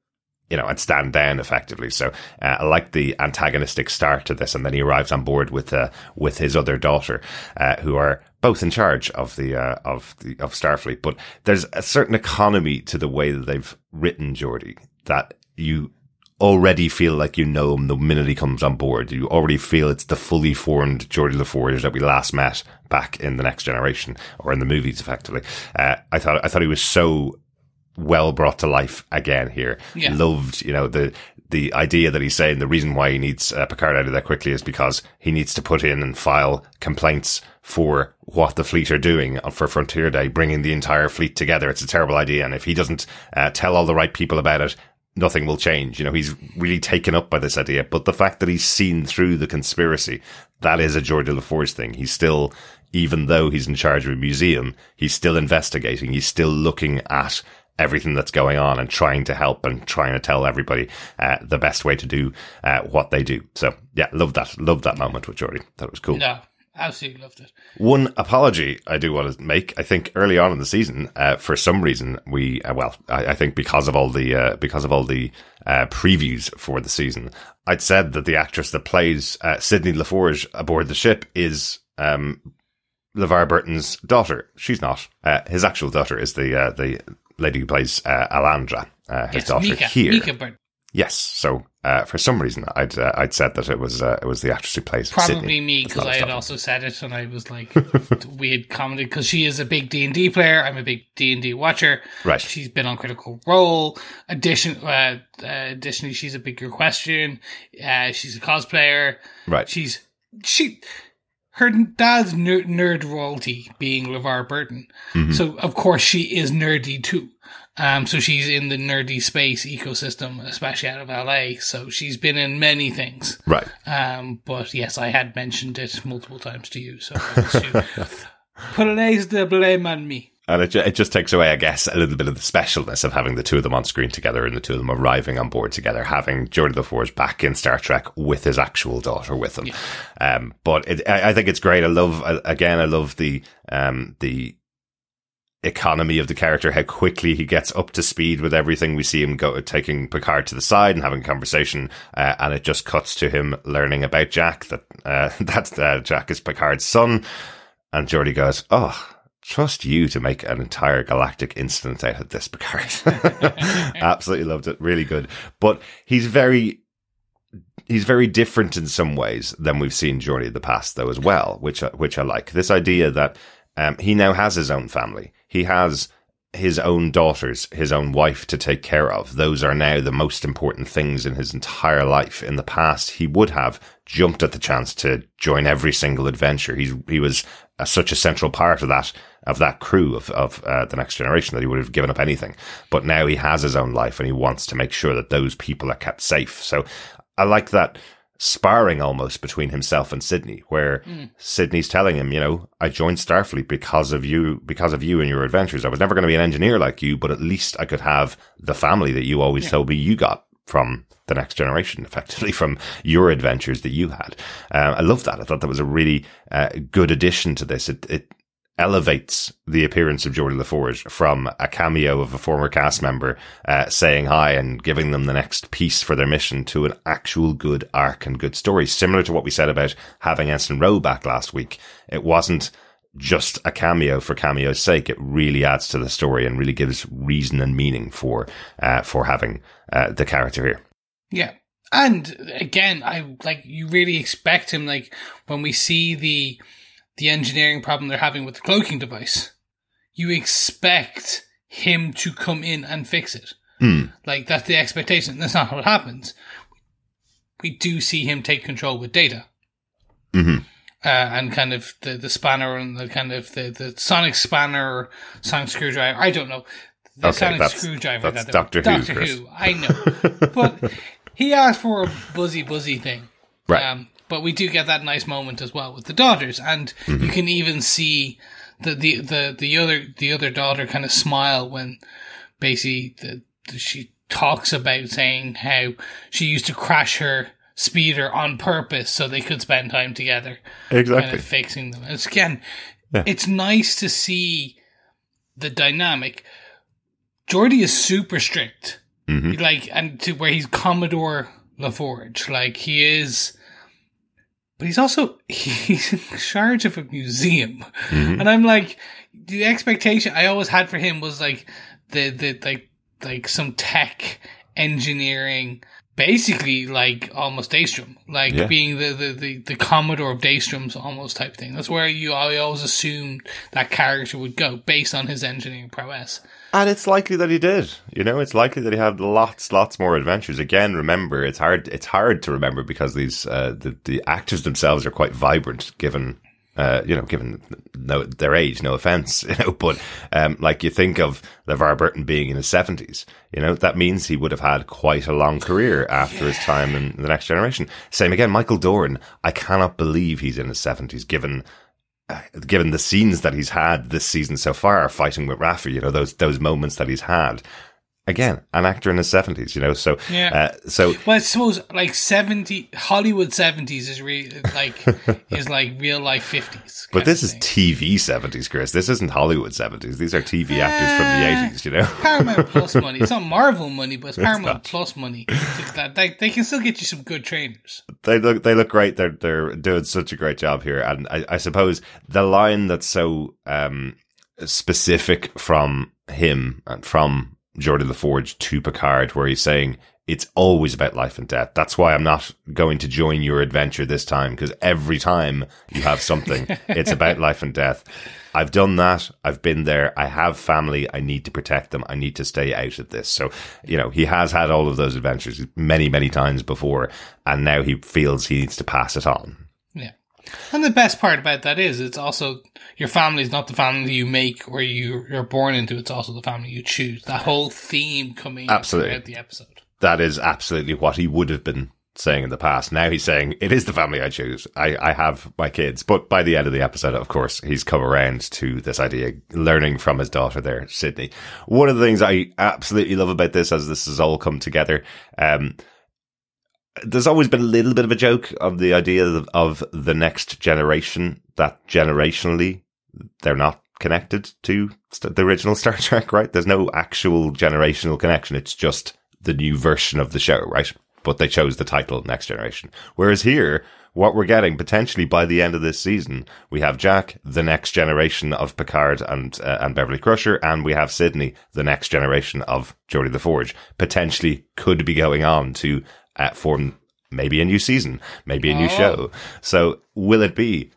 Speaker 4: you know, and stand down effectively. So uh, I like the antagonistic start to this, and then he arrives on board with uh, with his other daughter, uh, who are both in charge of the uh, of the of Starfleet. But there's a certain economy to the way that they've written Geordi that you already feel like you know him the minute he comes on board. You already feel it's the fully formed Geordi LaForge that we last met back in the Next Generation or in the movies, effectively. Uh, I thought I thought he was so well brought to life again here.
Speaker 1: Yeah.
Speaker 4: Loved, you know, the the idea that he's saying the reason why he needs uh, Picard out of there quickly is because he needs to put in and file complaints for what the fleet are doing for Frontier Day, bringing the entire fleet together. It's a terrible idea, and if he doesn't uh, tell all the right people about it, nothing will change. You know, he's really taken up by this idea. But the fact that he's seen through the conspiracy, that is a Geordi LaForge thing. He's still, even though he's in charge of a museum, he's still investigating. He's still looking at everything that's going on and trying to help and trying to tell everybody uh, the best way to do uh, what they do. So yeah, love that, love that moment with Geordi. That was cool.
Speaker 1: No, absolutely loved it.
Speaker 4: One apology I do want to make. I think early on in the season, uh, for some reason, we uh, well, I, I, think because of all the uh, because of all the uh, previews for the season, I'd said that the actress that plays uh, Sydney LaForge aboard the ship is um, LeVar Burton's daughter. She's not. Uh, his actual daughter is the uh, the lady who plays uh, Alandra, uh, his
Speaker 1: Yes,
Speaker 4: daughter
Speaker 1: Mica,
Speaker 4: here.
Speaker 1: Mica Burton.
Speaker 4: Yes. So uh, for some reason, I'd uh, I'd said that it was uh, it was the actress who plays
Speaker 1: Probably
Speaker 4: Sydney.
Speaker 1: me because I had also said it, and I was like, we had commented because she is a big D and D player. I'm a big D and D watcher.
Speaker 4: Right.
Speaker 1: She's been on Critical Role. Addition, uh, uh, additionally, she's a bigger question. Uh, she's a cosplayer.
Speaker 4: Right.
Speaker 1: She's she. Her dad's ner- nerd royalty being LeVar Burton,
Speaker 4: Mm-hmm.
Speaker 1: so of course she is nerdy too. Um, so she's in the nerdy space ecosystem, especially out of LA. So she's been in many things.
Speaker 4: Right.
Speaker 1: Um, but yes, I had mentioned it multiple times to you, so to place the blame on me.
Speaker 4: And it, it just takes away, I guess, a little bit of the specialness of having the two of them on screen together and the two of them arriving on board together, having Geordi LaForge back in Star Trek with his actual daughter with him. Um, but it, I, I think it's great. I love, again, I love the, um, the economy of the character, how quickly he gets up to speed with everything. We see him go taking Picard to the side and having a conversation, uh, and it just cuts to him learning about Jack that uh, that uh, Jack is Picard's son, and Geordi goes, "Oh." Trust you to make an entire galactic incident out of this, Picard. Absolutely loved it. Really good. But he's very he's very different in some ways than we've seen Geordi in the past, though, as well, which I- which I like. This idea that um, he now has his own family. He has his own daughters, his own wife to take care of. Those are now the most important things in his entire life. In the past, he would have jumped at the chance to join every single adventure. He's, he was uh, such a central part of that, of that crew of, of uh, the next generation that he would have given up anything. But now he has his own life and he wants to make sure that those people are kept safe. So I like that sparring almost between himself and Sydney, where Sydney's telling him, you know, I joined Starfleet because of you, because of you and your adventures. I was never going to be an engineer like you, but at least I could have the family that you always told me you got from the next generation, effectively from your adventures that you had. Um, I love that. I thought that was a really uh, good addition to this. It, it elevates the appearance of Geordi LaForge from a cameo of a former cast member uh, saying hi and giving them the next piece for their mission to an actual good arc and good story. Similar to what we said about having Ensign Ro back last week. It wasn't just a cameo for cameo's sake. It really adds to the story and really gives reason and meaning for uh, for having uh, the character here.
Speaker 1: Yeah. And again, I like you really expect him like when we see the the engineering problem they're having with the cloaking device, you expect him to come in and fix it. Like that's the expectation. That's not what happens. We do see him take control with data.
Speaker 4: Mhm.
Speaker 1: Uh, and kind of the, the spanner and the kind of the, the sonic spanner or sonic screwdriver. I don't know. The
Speaker 4: Okay,
Speaker 1: sonic
Speaker 4: that's-
Speaker 1: screwdriver.
Speaker 4: that's
Speaker 1: that they-
Speaker 4: Doctor Who,
Speaker 1: Doctor
Speaker 4: Chris.
Speaker 1: Who. I know. but he asked for a buzzy buzzy thing.
Speaker 4: Right.
Speaker 1: Um, but we do get that nice moment as well with the daughters, and
Speaker 4: Mm-hmm.
Speaker 1: you can even see the the the, the other the other daughter kind of smile when basically the, the, she talks about saying how she used to crash her speeder on purpose so they could spend time together
Speaker 4: Exactly.
Speaker 1: kind of fixing them it's again
Speaker 4: Yeah.
Speaker 1: it's nice to see the dynamic Geordi is super strict
Speaker 4: Mhm.
Speaker 1: like and to where he's Commodore LaForge like he is but he's also he's in charge of a museum
Speaker 4: Mhm.
Speaker 1: and I'm like, the expectation I always had for him was like the the like like some tech engineering, basically like almost Daystrom, like
Speaker 4: Yeah.
Speaker 1: being the, the the the Commodore of Daystrom's almost type thing. That's where you I always assumed that character would go based on his engineering prowess.
Speaker 4: And it's likely that he did. You know, it's likely that he had lots, lots more adventures. Again, remember, it's hard. It's hard to remember because these uh, the the actors themselves are quite vibrant, given. Uh, you know, given no their age, no offense, you know, but um, like you think of LeVar Burton being in his seventies, you know, that means he would have had quite a long career after his time in the next generation. Same again, Michael Dorn. I cannot believe he's in his seventies, given given the scenes that he's had this season so far, fighting with Raffi, you know, those those moments that he's had. Again, an actor in his seventies, you know, so
Speaker 1: Yeah.
Speaker 4: uh, so
Speaker 1: Well, I suppose like seventy Hollywood seventies is really like is like real life fifties.
Speaker 4: but this is TV seventies, Chris. This isn't Hollywood seventies. These are TV actors from the
Speaker 1: Uh,
Speaker 4: eighties, you know.
Speaker 1: Paramount Plus money. It's not Marvel money, but it's Paramount Plus money. They, they can still get you some good trainers.
Speaker 4: they look they look great. They're they're doing such a great job here, and I, I suppose the line that's so um, specific from him and from Geordi LaForge to Picard, where he's saying it's always about life and death. That's why I'm not going to join your adventure this time because every time you have something, it's about life and death. I've done that. I've been there. I have family. I need to protect them. I need to stay out of this. So, you know, he has had all of those adventures many, many times before, and now he feels he needs to pass it on.
Speaker 1: Yeah. And the best part about that is it's also your family is not the family you make or you, you're born into, it's also the family you choose. That whole theme coming
Speaker 4: Absolutely.
Speaker 1: throughout the episode.
Speaker 4: That is absolutely what he would have been saying in the past. Now he's saying it is the family I choose. I, I have my kids. But by the end of the episode, of course, he's come around to this idea, learning from his daughter there, Sydney. One of the things I absolutely love about this as this has all come together, um, there's always been a little bit of a joke of the idea of, of the next generation that generationally they're not connected to the original Star Trek, right? There's no actual generational connection. It's just the new version of the show, right? But they chose the title Next Generation. Whereas here, what we're getting potentially by the end of this season, we have Jack, the next generation of Picard and uh, and Beverly Crusher, and we have Sydney, the next generation of Geordi LaForge. Potentially could be going on to uh, form maybe a new season, maybe a new
Speaker 1: Oh.
Speaker 4: show. So will it be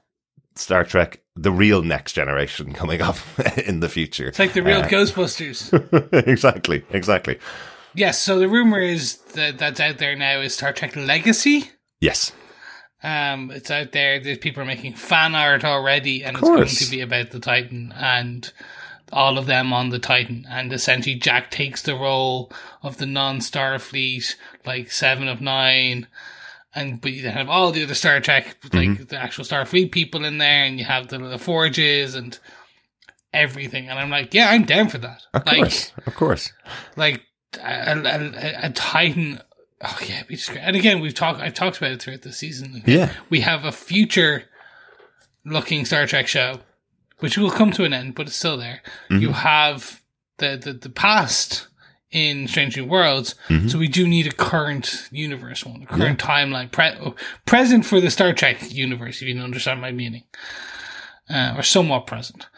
Speaker 4: Star Trek, the real next generation coming up in the future?
Speaker 1: It's like the real
Speaker 4: Uh,
Speaker 1: Ghostbusters.
Speaker 4: exactly, exactly.
Speaker 1: yes, so the rumor is that that's out there now is Star Trek Legacy.
Speaker 4: Yes.
Speaker 1: Um, it's out there. There's people are making fan art already, and it's going to be about the Titan and all of them on the Titan. And essentially, Jack takes the role of the non-Starfleet, like Seven of Nine, and but you have all the other Star Trek, like
Speaker 4: Mm-hmm.
Speaker 1: the actual Starfleet people in there, and you have the, the Forges and everything. And I'm like, yeah, I'm down for that.
Speaker 4: Of
Speaker 1: like,
Speaker 4: course. Of course.
Speaker 1: like a, a, a, Titan. Oh yeah, we just and again we've talked. I've talked about it throughout the season.
Speaker 4: Yeah.
Speaker 1: we have a future looking Star Trek show, which will come to an end, but it's still there.
Speaker 4: Mm-hmm.
Speaker 1: You have the, the the past in Strange New Worlds,
Speaker 4: Mm-hmm.
Speaker 1: so we do need a current universe one, a current timeline, pre- oh, present for the Star Trek universe. If you understand my meaning, uh, or somewhat present.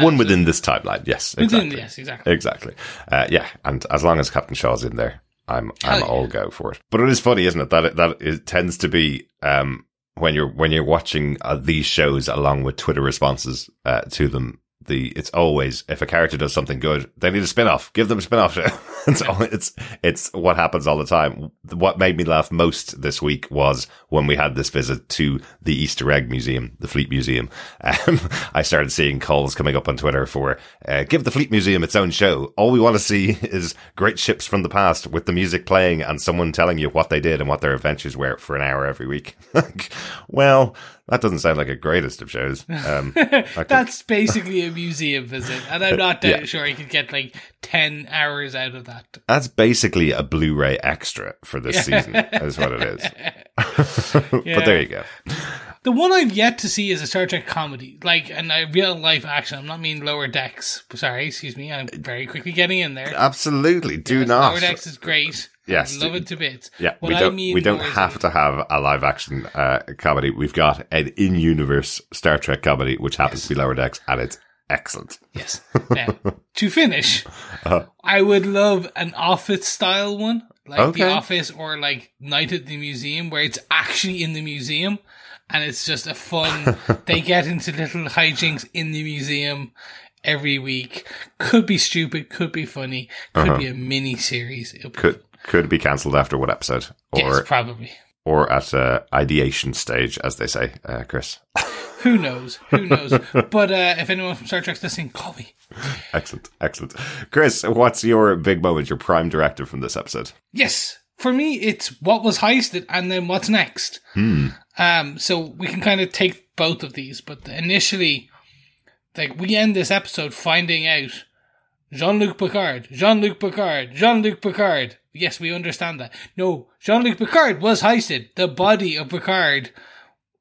Speaker 4: One within this timeline. Yes.
Speaker 1: Within
Speaker 4: Exactly.
Speaker 1: yes, exactly.
Speaker 4: Exactly. Uh, yeah, and as long as Captain Shaw's in there, I'm I'm
Speaker 1: yeah.
Speaker 4: all go for it. But it is funny, isn't it? That it, that it tends to be um, when you're when you're watching uh, these shows along with Twitter responses uh, to them. The it's always if a character does something good, they need a spin off. Give them a spin off show. it's, all, it's it's what happens all the time. What made me laugh most this week was when we had this visit to the Easter Egg Museum, the Fleet Museum. Um, I started seeing calls coming up on Twitter for uh, give the Fleet Museum its own show. All we want to see is great ships from the past with the music playing and someone telling you what they did and what their adventures were for an hour every week. well, that doesn't sound like a greatest of shows. Um, could-
Speaker 1: That's basically a museum visit, and I'm not
Speaker 4: Yeah.
Speaker 1: sure I could get like ten hours out of that.
Speaker 4: That's basically a Blu-ray extra for this season, is what it is. but there you go.
Speaker 1: The one I've yet to see is a Star Trek comedy, like and a real life action. I'm not mean Lower Decks. Sorry, excuse me. I'm very quickly getting in there.
Speaker 4: Absolutely, do not.
Speaker 1: Lower Decks is great.
Speaker 4: Yes.
Speaker 1: I love it to bits.
Speaker 4: Yeah,
Speaker 1: What
Speaker 4: we don't.
Speaker 1: mean
Speaker 4: we don't have to have a live action uh, comedy. We've got an in-universe Star Trek comedy, which happens to be Lower Decks, and it's excellent.
Speaker 1: Yes. Now, to finish,
Speaker 4: Uh-huh.
Speaker 1: I would love an office style one, like
Speaker 4: Okay.
Speaker 1: The Office or like Night at the Museum, where it's actually in the museum and it's just a fun. they get into little hijinks in the museum every week. Could be stupid, could be funny, could be a mini series. It'll be
Speaker 4: Uh-huh. Could could be cancelled after one episode,
Speaker 1: yes,
Speaker 4: or
Speaker 1: probably.
Speaker 4: or at uh, ideation stage, as they say, uh, Chris.
Speaker 1: Who knows? Who knows? but uh, if anyone from Star Trek's listening, call me.
Speaker 4: excellent, excellent. Chris, what's your big moment? Your prime directive from this episode?
Speaker 1: Yes. For me, it's what was heisted and then what's next. Um, so we can kind of take both of these, but initially, like we end this episode finding out Jean-Luc Picard, Jean-Luc Picard, Jean-Luc Picard. Yes, we understand that. No, Jean-Luc Picard was heisted. The body of Picard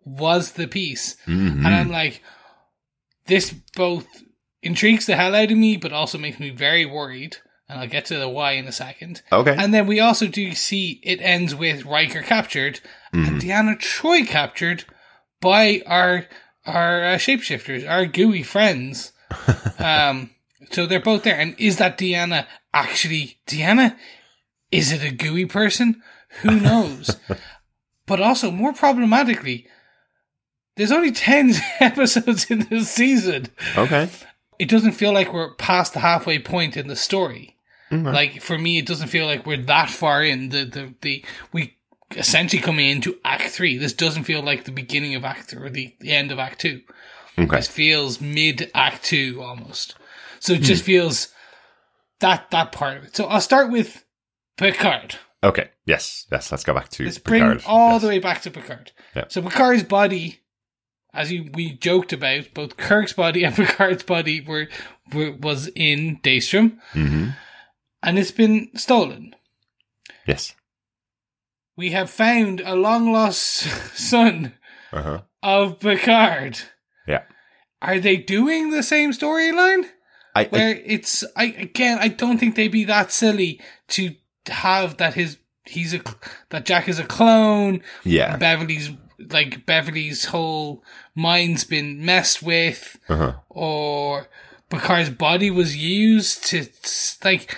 Speaker 1: was the piece. And I'm like, this both intrigues the hell out of me, but also makes me very worried. And I'll get to the why in a second.
Speaker 4: Okay.
Speaker 1: And then we also do see it ends with Riker captured and Deanna Troi captured by our our uh, shapeshifters, our gooey friends. um, so they're both there. And is that Deanna actually Deanna? Is it a gooey person? Who knows? but also, more problematically, there's only 10 episodes in this season
Speaker 4: okay.
Speaker 1: it doesn't feel like we're past the halfway point in the story. Mm, like for me, it doesn't feel like we're that far in. The the, the we essentially coming into Act Three. This doesn't feel like the beginning of Act or the, the end of Act Two.
Speaker 4: Okay.
Speaker 1: This feels mid Act Two almost. So it hmm. just feels that that part of it. So I'll start with Picard.
Speaker 4: Okay. Yes. Yes. Let's go back to
Speaker 1: Let's bring all
Speaker 4: Yes.
Speaker 1: the way back to Picard.
Speaker 4: Yeah.
Speaker 1: So Picard's body, as you, we joked about, both Kirk's body and Picard's body were, were was in Daystrom,
Speaker 4: Mhm.
Speaker 1: and it's been stolen.
Speaker 4: Yes.
Speaker 1: We have found a long lost son
Speaker 4: Uh huh.
Speaker 1: of Picard.
Speaker 4: Yeah.
Speaker 1: Are they doing the same storyline?
Speaker 4: I, I
Speaker 1: Where it's I again, I don't think they'd be that silly to have that his he's a that Jack is a clone.
Speaker 4: yeah.
Speaker 1: Beverly's like Beverly's whole mind's been messed with,
Speaker 4: Uh huh.
Speaker 1: or Picard's body was used to like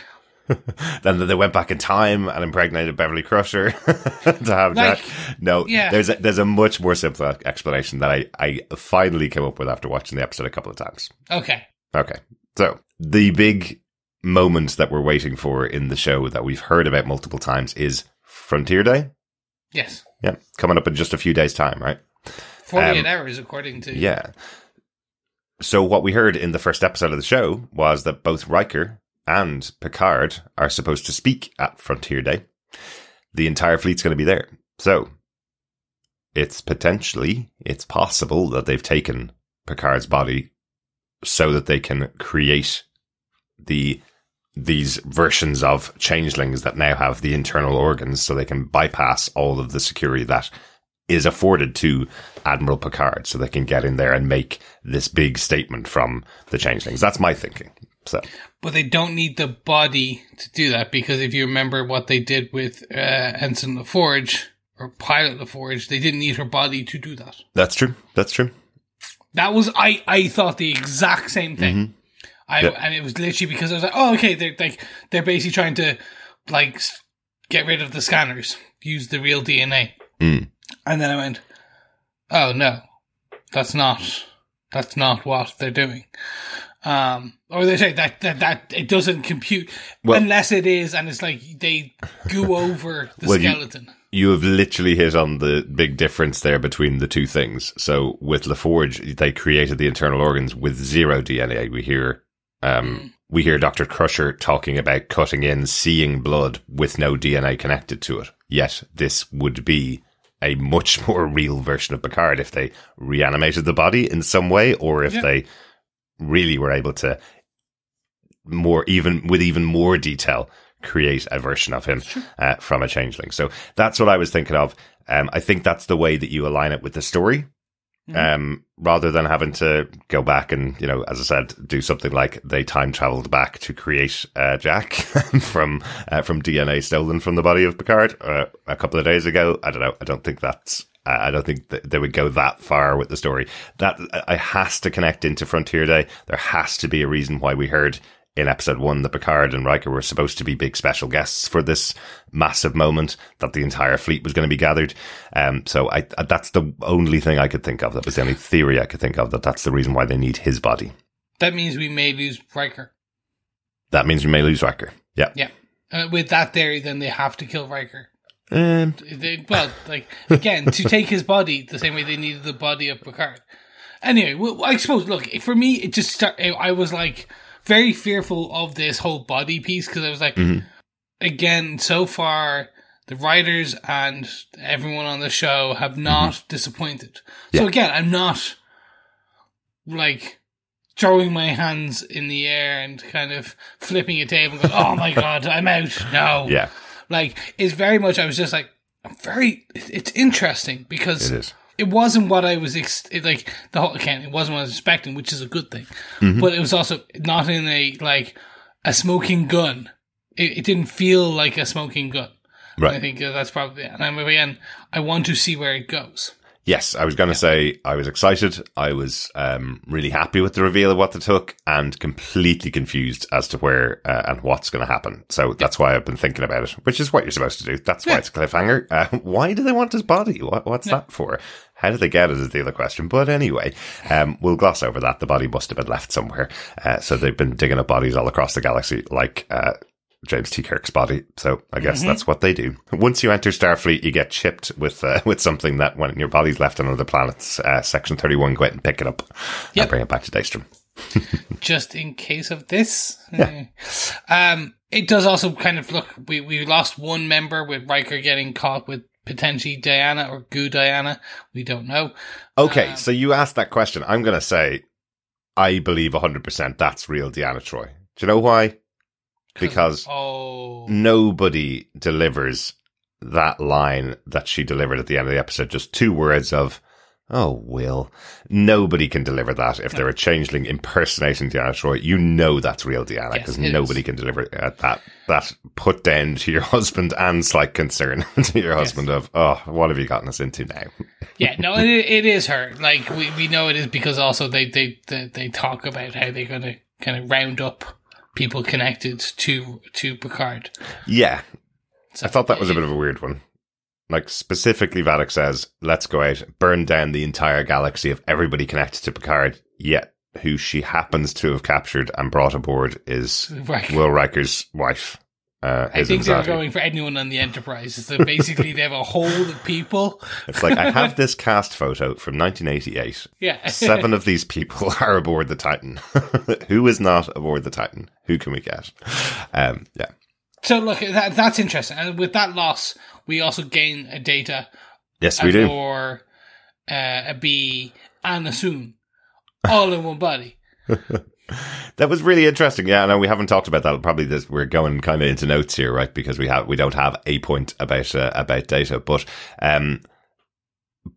Speaker 4: Then they went back in time and impregnated Beverly Crusher to have
Speaker 1: Like,
Speaker 4: Jack. No,
Speaker 1: yeah.
Speaker 4: there's a, there's a much more simple explanation that I, I finally came up with after watching the episode a couple of times.
Speaker 1: okay,
Speaker 4: Okay. So the big moment that we're waiting for in the show that we've heard about multiple times is Frontier Day.
Speaker 1: yes,
Speaker 4: Yeah. Coming up in just a few days' time, right?
Speaker 1: forty eight
Speaker 4: Um,
Speaker 1: hours according to
Speaker 4: Yeah. So what we heard in the first episode of the show was that both Riker and Picard are supposed to speak at Frontier Day. The entire fleet's going to be there. So it's potentially, it's possible that they've taken Picard's body so that they can create the these versions of changelings that now have the internal organs so they can bypass all of the security that is afforded to Admiral Picard so they can get in there and make this big statement from the changelings. That's my thinking. So
Speaker 1: but they don't need the body to do that because if you remember what they did with uh, Ensign LaForge or Pilot LaForge, they didn't need her body to do that.
Speaker 4: that's true. That's true.
Speaker 1: That was I. I thought the exact same thing. I
Speaker 4: Yeah.
Speaker 1: and it was literally because I was like, oh, okay, they're like they're basically trying to like get rid of the scanners, use the real DNA,
Speaker 4: Mm.
Speaker 1: and then I went, oh no, that's not that's not what they're doing. Um, or they say that, that, that it doesn't compute
Speaker 4: Well-
Speaker 1: unless it is, and it's like they go over the
Speaker 4: Well, you-
Speaker 1: skeleton.
Speaker 4: You have literally hit on the big difference there between the two things. So with LaForge, they created the internal organs with zero DNA. We hear, um, we hear Dr. Crusher talking about cutting in, seeing blood with no DNA connected to it. Yet this would be a much more real version of Picard if they reanimated the body in some way or if
Speaker 1: Yeah.
Speaker 4: they really were able to more even with even more detail create a version of him uh, from a changeling. So that's what I was thinking of. Um, I think that's the way that you align it with the story. Um, rather than having to go back and, you know, as I said, do something like they time traveled back to create uh, Jack from uh, from DNA stolen from the body of Picard uh, a couple of days ago. I don't know. I don't think that's. I don't think they would go that far with the story. That I has to connect into Frontier Day. There has to be a reason why we heard in episode one that Picard and Riker were supposed to be big special guests for this massive moment that the entire fleet was going to be gathered. Um, so I, that's the only thing I could think of. That was the only theory I could think of that that's the reason why they need his body.
Speaker 1: That means we may lose Riker.
Speaker 4: That means we may lose Riker. Yeah.
Speaker 1: Yeah. Uh, with that theory, then they have to kill Riker.
Speaker 4: Um,
Speaker 1: They, well, like again, to take his body the same way they needed the body of Picard. Anyway, well, I suppose. Look, for me, it just start. I was like very fearful of this whole body piece because I was like, mm-hmm. again, so far the writers and everyone on the show have mm-hmm. not disappointed. So again, I'm not like throwing my hands in the air and kind of flipping a table and going, "Oh my god, I'm out!" No,
Speaker 4: yeah,
Speaker 1: like it's very much. I was just like, I'm very. It's interesting because
Speaker 4: it is.
Speaker 1: It wasn't what I was ex- it, like the whole again. It wasn't what I was expecting, which is a good thing.
Speaker 4: Mm-hmm.
Speaker 1: But it was also not in a like a smoking gun. It, it didn't feel like a smoking gun.
Speaker 4: Right.
Speaker 1: I think uh, that's probably and I'm again. I want to see where it goes.
Speaker 4: Yes, I was going to say I was excited. I was um, really happy with the reveal of what they took, and completely confused as to where uh, and what's going to happen. So that's why I've been thinking about it, which is what you're supposed to do. That's why it's a cliffhanger. Uh, why do they want his body? What, what's that for? How did they get it? Is the other question. But anyway, um, we'll gloss over that. The body must have been left somewhere. Uh, so they've been digging up bodies all across the galaxy, like. James T. Kirk's body. So I guess that's what they do. Once you enter Starfleet, you get chipped with uh, with something that when your body's left on other planets, uh, Section 31 go out and pick it up
Speaker 1: Yep.
Speaker 4: and bring it back to Daystrom.
Speaker 1: just in case of this. Yeah. Um, it does also kind of look. We we lost one member with Riker getting caught with potentially Diana or Goo Diana. We don't know.
Speaker 4: Okay, so you asked that question. I'm going to say I believe 100% that's real Deanna Troi. Do you know why? Because
Speaker 1: oh,
Speaker 4: nobody delivers that line that she delivered at the end of the episode. Just two words of, oh, Will. Nobody can deliver that. If they're a changeling impersonating Deanna Troi, you know that's real Deanna because
Speaker 1: it
Speaker 4: nobody
Speaker 1: is.
Speaker 4: can deliver uh, that. That put down to your husband and slight concern to your husband of, oh, what have you gotten us into now?
Speaker 1: yeah, no, it, it is her. Like we, we know it is because also they they they, they talk about how they're going to kind of round up people connected to to Picard.
Speaker 4: Yeah,
Speaker 1: So
Speaker 4: I thought that was a bit of a weird one. Like specifically, Vadic says, "Let's go out, burn down the entire galaxy of everybody connected to Picard." Yet, who she happens to have captured and brought aboard is
Speaker 1: Riker.
Speaker 4: Will Riker's wife. Uh,
Speaker 1: I think they were
Speaker 4: anxiety.
Speaker 1: going for anyone on the Enterprise. So basically, they have a whole of people.
Speaker 4: It's like I have this cast photo from 1988.
Speaker 1: Yeah,
Speaker 4: Seven of these people are aboard the Titan. who is not aboard the Titan? Who can we get? Um, yeah,
Speaker 1: So look, that, that's interesting. And with that loss, we also gain a data,
Speaker 4: yes, we do.
Speaker 1: Or uh, a B, and a Soong, all in one body.
Speaker 4: That was really interesting. Yeah, no, we haven't talked about that. Probably this, we're going kind of into notes here, right? Because we have we don't have a point about uh, about data, but um,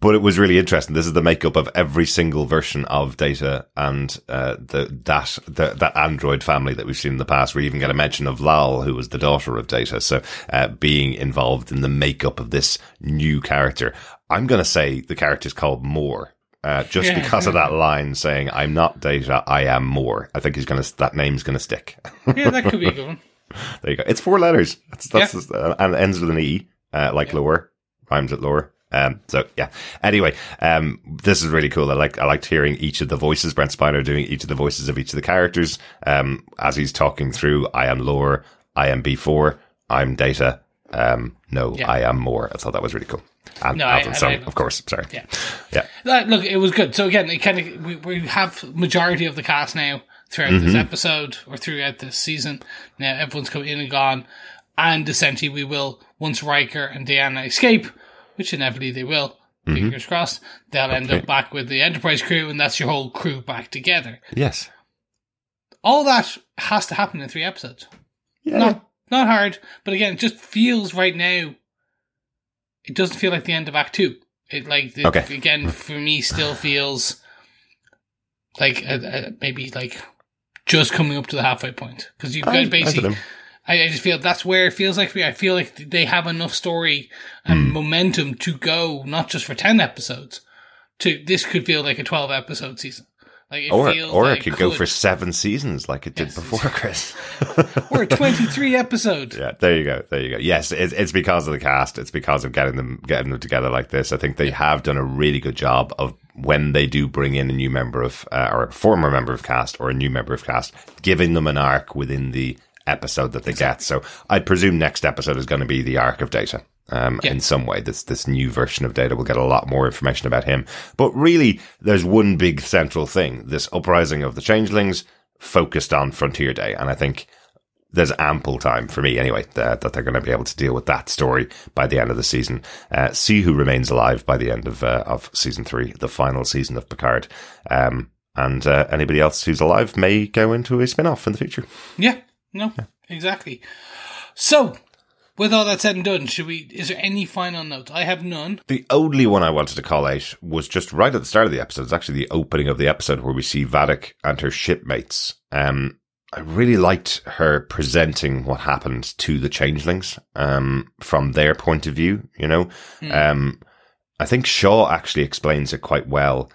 Speaker 4: but it was really interesting. This is the makeup of every single version of data and uh, the that the, that android family that we've seen in the past. We even get a mention of Lal, who was the daughter of Data, so uh, being involved in the makeup of this new character. I'm going to say the character is called Moore. Uh, just
Speaker 1: Yeah.
Speaker 4: because of that line saying "I'm not data, I am more," I think he's gonna that name's gonna stick.
Speaker 1: Yeah, that could be a good one.
Speaker 4: there you go. It's four letters. That's, that's
Speaker 1: Yeah.
Speaker 4: uh, and it ends with an e, uh, like lower rhymes with lower. Um, so yeah. Anyway, um, this is really cool. I like I liked hearing each of the voices. Brent Spiner doing each of the voices of each of the characters. Um, as he's talking through, I am Lore, I am B four, I'm Data. Um, no,
Speaker 1: Yeah.
Speaker 4: I am more. I thought that was really cool. And
Speaker 1: No,
Speaker 4: Altan
Speaker 1: Soong,
Speaker 4: of course. Sorry.
Speaker 1: Yeah.
Speaker 4: Yeah.
Speaker 1: Uh, look, it was good. So again, it kind of we, we have majority of the cast now throughout
Speaker 4: Mm-hmm.
Speaker 1: this episode or throughout this season. Now everyone's come in and gone, and essentially we will once Riker and Deanna escape, which inevitably they will.
Speaker 4: Mm-hmm.
Speaker 1: Fingers crossed. They'll end up back with the Enterprise crew, and that's your whole crew back together.
Speaker 4: Yes.
Speaker 1: All that has to happen in three episodes.
Speaker 4: Yeah.
Speaker 1: Not not hard, but again, it just feels right now. It doesn't feel like the end of Act Two. It like it,
Speaker 4: Okay.
Speaker 1: again for me still feels like uh uh maybe like just coming up to the halfway point because you've
Speaker 4: I- I
Speaker 1: basically. I, I just feel that's where it feels like for me. I feel like they have enough story and
Speaker 4: Hmm.
Speaker 1: momentum to go not just for ten episodes. To this could feel like a twelve episode season. Like
Speaker 4: Or or
Speaker 1: like
Speaker 4: it could go for seven seasons like it did
Speaker 1: Yes.
Speaker 4: before, Chris.
Speaker 1: or a twenty three episode.
Speaker 4: Yeah, there you go. There you go. Yes, it's, it's because of the cast. It's because of getting them getting them together like this. I think they have done a really good job of when they do bring in a new member of uh, or a former member of cast or a new member of cast, giving them an arc within the episode that they get. So I presume next episode is going to be the arc of Data. Um,
Speaker 1: Yeah.
Speaker 4: in some way, this this new version of Data will get a lot more information about him. But really, there's one big central thing: this uprising of the Changelings, focused on Frontier Day, and I think there's ample time for me anyway that, that they're going to be able to deal with that story by the end of the season. Uh, see who remains alive by the end of uh, of season three, the final season of Picard. Um, and uh, anybody else who's alive may go into a spin off in the future.
Speaker 1: Yeah, no, exactly. So, with all that said and done, should we? Is there any final notes? I have none.
Speaker 4: The only one I wanted to call out was just right at the start of the episode. It's actually the opening of the episode where we see Vadic and her shipmates. Um, I really liked her presenting what happened to the changelings um, from their point of view. You know, um, I think Shaw actually explains it quite well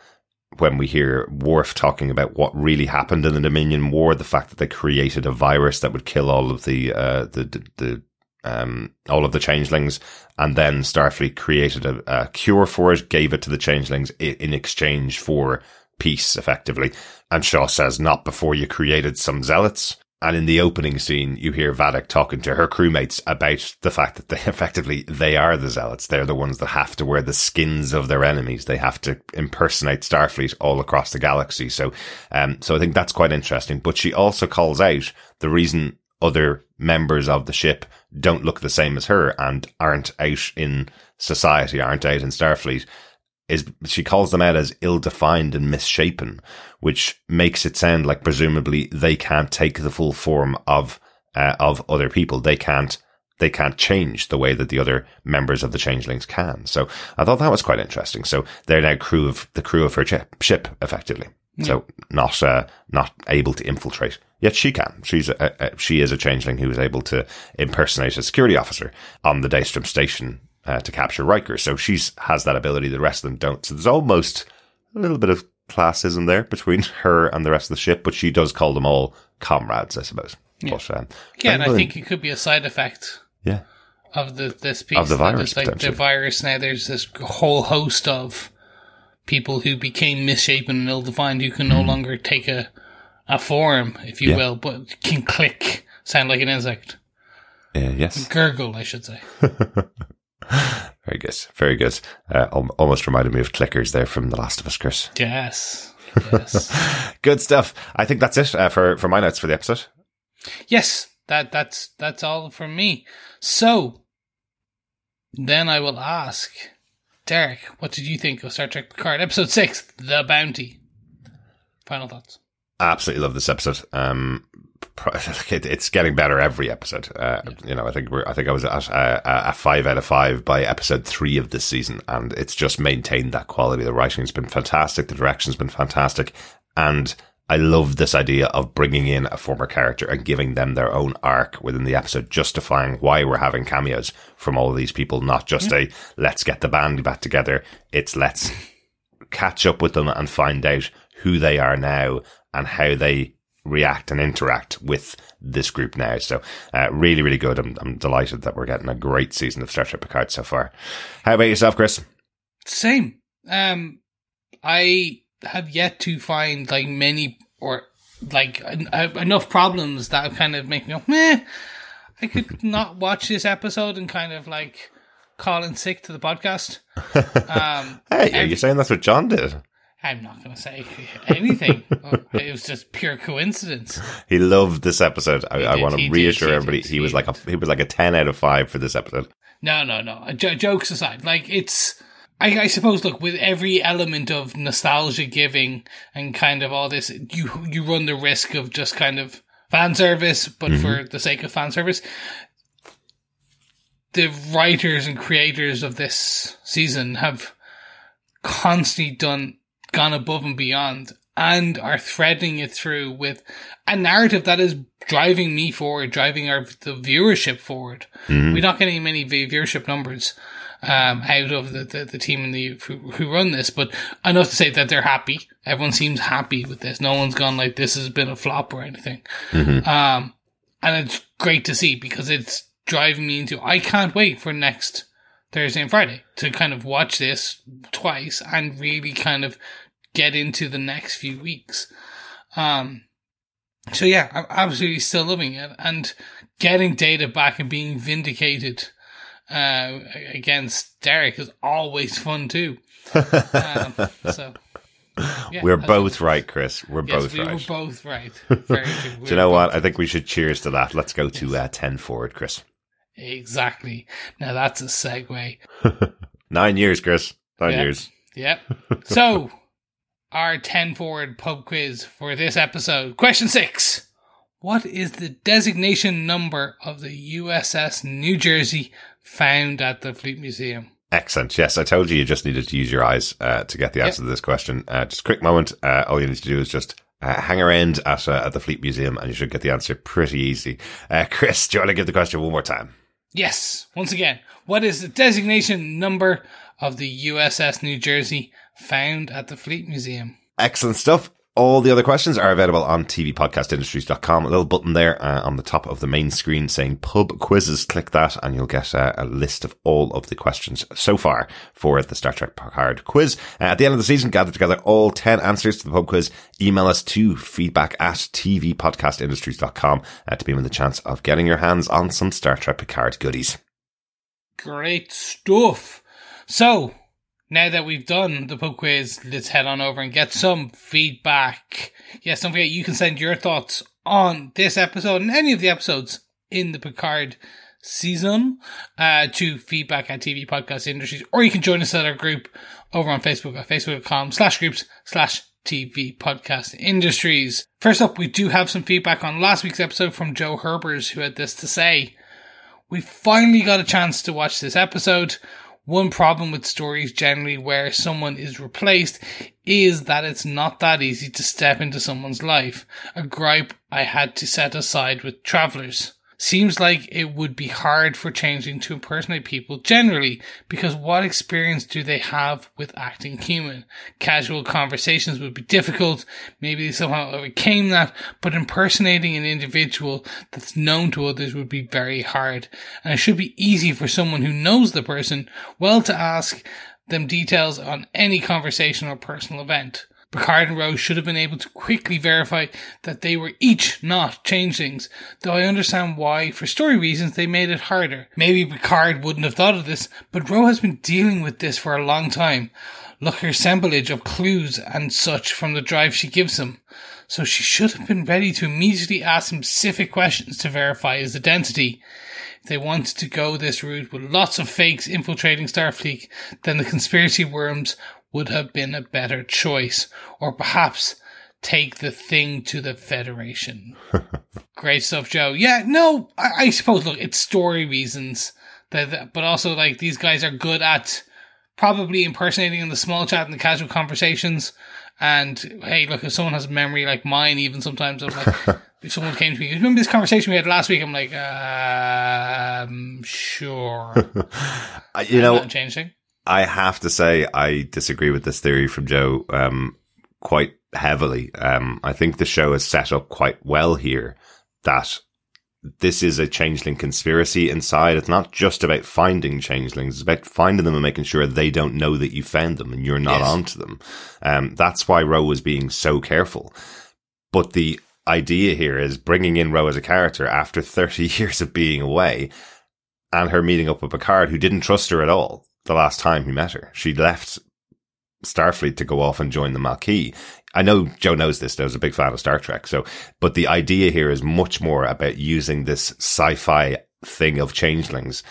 Speaker 4: when we hear Worf talking about what really happened in the Dominion War, the fact that they created a virus that would kill all of the uh, the the, the um, all of the changelings, and then Starfleet created a, a cure for it, gave it to the changelings in exchange for peace, effectively. And Shaw says, "Not before you created some zealots." And in the opening scene, you hear Vadic talking to her crewmates about the fact that they effectively they are the zealots. They're the ones that have to wear the skins of their enemies. They have to impersonate Starfleet all across the galaxy. So, um, so I think that's quite interesting. But she also calls out the reason other members of the ship don't look the same as her and aren't out in society, aren't out in Starfleet is she calls them out as ill-defined and misshapen, which makes it sound like presumably they can't take the full form of uh, of other people. They can't they can't change the way that the other members of the changelings can. So I thought that was quite interesting. So they're now crew of the crew of her ship, ship effectively. So not uh, not able to infiltrate. Yet she can. She's a, a, she is a changeling who is able to impersonate a security officer on the Daystrom station uh, to capture Riker. So she has that ability. The rest of them don't. So there's almost a little bit of classism there between her and the rest of the ship, but she does call them all comrades, I suppose. But, um,
Speaker 1: Yeah, and I think it could be a side effect
Speaker 4: yeah,
Speaker 1: of the this piece
Speaker 4: Of the virus,
Speaker 1: like the virus now. There's this whole host of people who became misshapen and ill-defined who can no longer take a a form, if you
Speaker 4: Hmm. Yeah.
Speaker 1: will, but can click, sound like an insect,
Speaker 4: uh, yes.
Speaker 1: gurgle, I should say.
Speaker 4: Very good. Very good. Uh, almost reminded me of clickers there from The Last of Us, Chris.
Speaker 1: Yes, yes,
Speaker 4: Good stuff. I think that's it uh, for, for my notes for the episode.
Speaker 1: yes. That that's that's all from me. So then I will ask Derek, what did you think of Star Trek Picard episode six, The Bounty? Final thoughts.
Speaker 4: absolutely love this episode. Um, it's getting better every episode. Uh, You know, I think we're, I think I was at a, a five out of five by episode three of this season, and it's just maintained that quality. The writing's been fantastic, the direction's been fantastic, and I love this idea of bringing in a former character and giving them their own arc within the episode, justifying why we're having cameos from all of these people, not just a let's get the band back together. It's let's catch up with them and find out who they are now and how they react and interact with this group now. So, uh, really, really good. I'm, I'm delighted that we're getting a great season of Star Trek Picard so far. How about yourself, Chris?
Speaker 1: Same. Um, I have yet to find like many or like en- uh, enough problems that kind of make me go, meh. I could not watch this episode and kind of like call in sick to the podcast. Um,
Speaker 4: Hey, are
Speaker 1: every-
Speaker 4: you saying that's what John did?
Speaker 1: I'm not going to say anything. it was just pure coincidence.
Speaker 4: He loved this episode. I, I want
Speaker 1: he
Speaker 4: to
Speaker 1: did,
Speaker 4: reassure
Speaker 1: he
Speaker 4: everybody.
Speaker 1: did,
Speaker 4: he was
Speaker 1: he
Speaker 4: like a he was like a ten out of five for this episode.
Speaker 1: No, no, no. J- jokes aside, like it's. I, I suppose, look, with every element of nostalgia giving and kind of all this, you you run the risk of just kind of fan service, but for mm-hmm. the sake of fan service. The writers and creators of this season have constantly done gone above and beyond and are threading it through with a narrative that is driving me forward, driving our the viewership forward. Mm-hmm. We're not getting many viewership numbers um, out of the, the, the team in the who, who run this, but enough to say that they're happy. Everyone seems happy with this. No one's gone like this has been a flop or anything. Um, and it's great to see because it's driving me into I can't wait for next Thursday and Friday to kind of watch this twice and really kind of get into the next few weeks. Um, so yeah, I'm absolutely still loving it and getting data back and being vindicated uh, against Derek is always fun too. um, so yeah,
Speaker 4: We're both right, Chris. We're
Speaker 1: Yes,
Speaker 4: both
Speaker 1: we
Speaker 4: right.
Speaker 1: were both right.
Speaker 4: Do you know what? I think we should cheers to that. Let's go to uh, ten forward, Chris.
Speaker 1: Exactly. Now that's a segue.
Speaker 4: Nine years, Chris. Nine
Speaker 1: Yeah.
Speaker 4: years.
Speaker 1: Yep. So, our 10 forward pub quiz for this episode. Question six What is the designation number of the USS New Jersey found at the Fleet Museum?
Speaker 4: Excellent. Yes, I told you you just needed to use your eyes uh, to get the answer to this question. Uh, just a quick moment. Uh, all you need to do is just uh, hang around at uh, at the Fleet Museum, and you should get the answer pretty easy. Uh, Chris, do you want to give the question one more time?
Speaker 1: Yes, once again, what is the designation number of the USS New Jersey found at the Fleet Museum?
Speaker 4: Excellent stuff. All the other questions are available on tvpodcastindustries.com. A little button there uh, on the top of the main screen saying pub quizzes. Click that and you'll get uh, a list of all of the questions so far for the Star Trek Picard quiz. Uh, at the end of the season, gather together all 10 answers to the pub quiz. Email us to feedback at tvpodcastindustries.com uh, to be in the chance of getting your hands on some Star Trek Picard goodies.
Speaker 1: Great stuff. So, now that we've done the pub quiz, let's head on over and get some feedback. Yes, don't forget you can send your thoughts on this episode and any of the episodes in the Picard season uh, to feedback at TV Podcast Industries, or you can join us at our group over on Facebook at facebook.com slash groups slash TV Podcast Industries. First up, we do have some feedback on last week's episode from Joe Herbers, who had this to say. We finally got a chance to watch this episode. One problem with stories generally where someone is replaced is that it's not that easy to step into someone's life. A gripe I had to set aside with travelers. Seems like it would be hard for changing to impersonate people generally because what experience do they have with acting human? Casual conversations would be difficult. Maybe they somehow overcame that, but impersonating an individual that's known to others would be very hard. And it should be easy for someone who knows the person well to ask them details on any conversation or personal event. Picard and Rose should have been able to quickly verify that they were each not changelings, though I understand why, for story reasons, they made it harder. Maybe Picard wouldn't have thought of this, but Rose has been dealing with this for a long time. Look her assemblage of clues and such from the drive she gives him. So she should have been ready to immediately ask him specific questions to verify his identity. If they wanted to go this route with lots of fakes infiltrating Starfleet, then the conspiracy worms would have been a better choice. Or perhaps take the thing to the Federation. Great stuff, Joe. Yeah, no, I, I suppose, look, it's story reasons. That, that- but also, like, these guys are good at probably impersonating in the small chat and the casual conversations. And hey, look, if someone has a memory like mine, even sometimes I'm like, if someone came to me, remember this conversation we had last week? I'm like, um, sure.
Speaker 4: You know,
Speaker 1: Not changing.
Speaker 4: I have to say I disagree with this theory from Joe um, quite heavily. Um, I think the show is set up quite well here that this is a changeling conspiracy inside. It's not just about finding changelings. It's about finding them and making sure they don't know that you found them and you're not
Speaker 1: Yes.
Speaker 4: onto them. Um, that's why Ro was being so careful. But the idea here is bringing in Ro as a character after 30 years of being away and her meeting up with Picard, who didn't trust her at all the last time he met her. She left Starfleet to go off and join the Maquis. I know Joe knows this. I a big fan of Star Trek. So, but the idea here is much more about using this sci-fi thing of changelings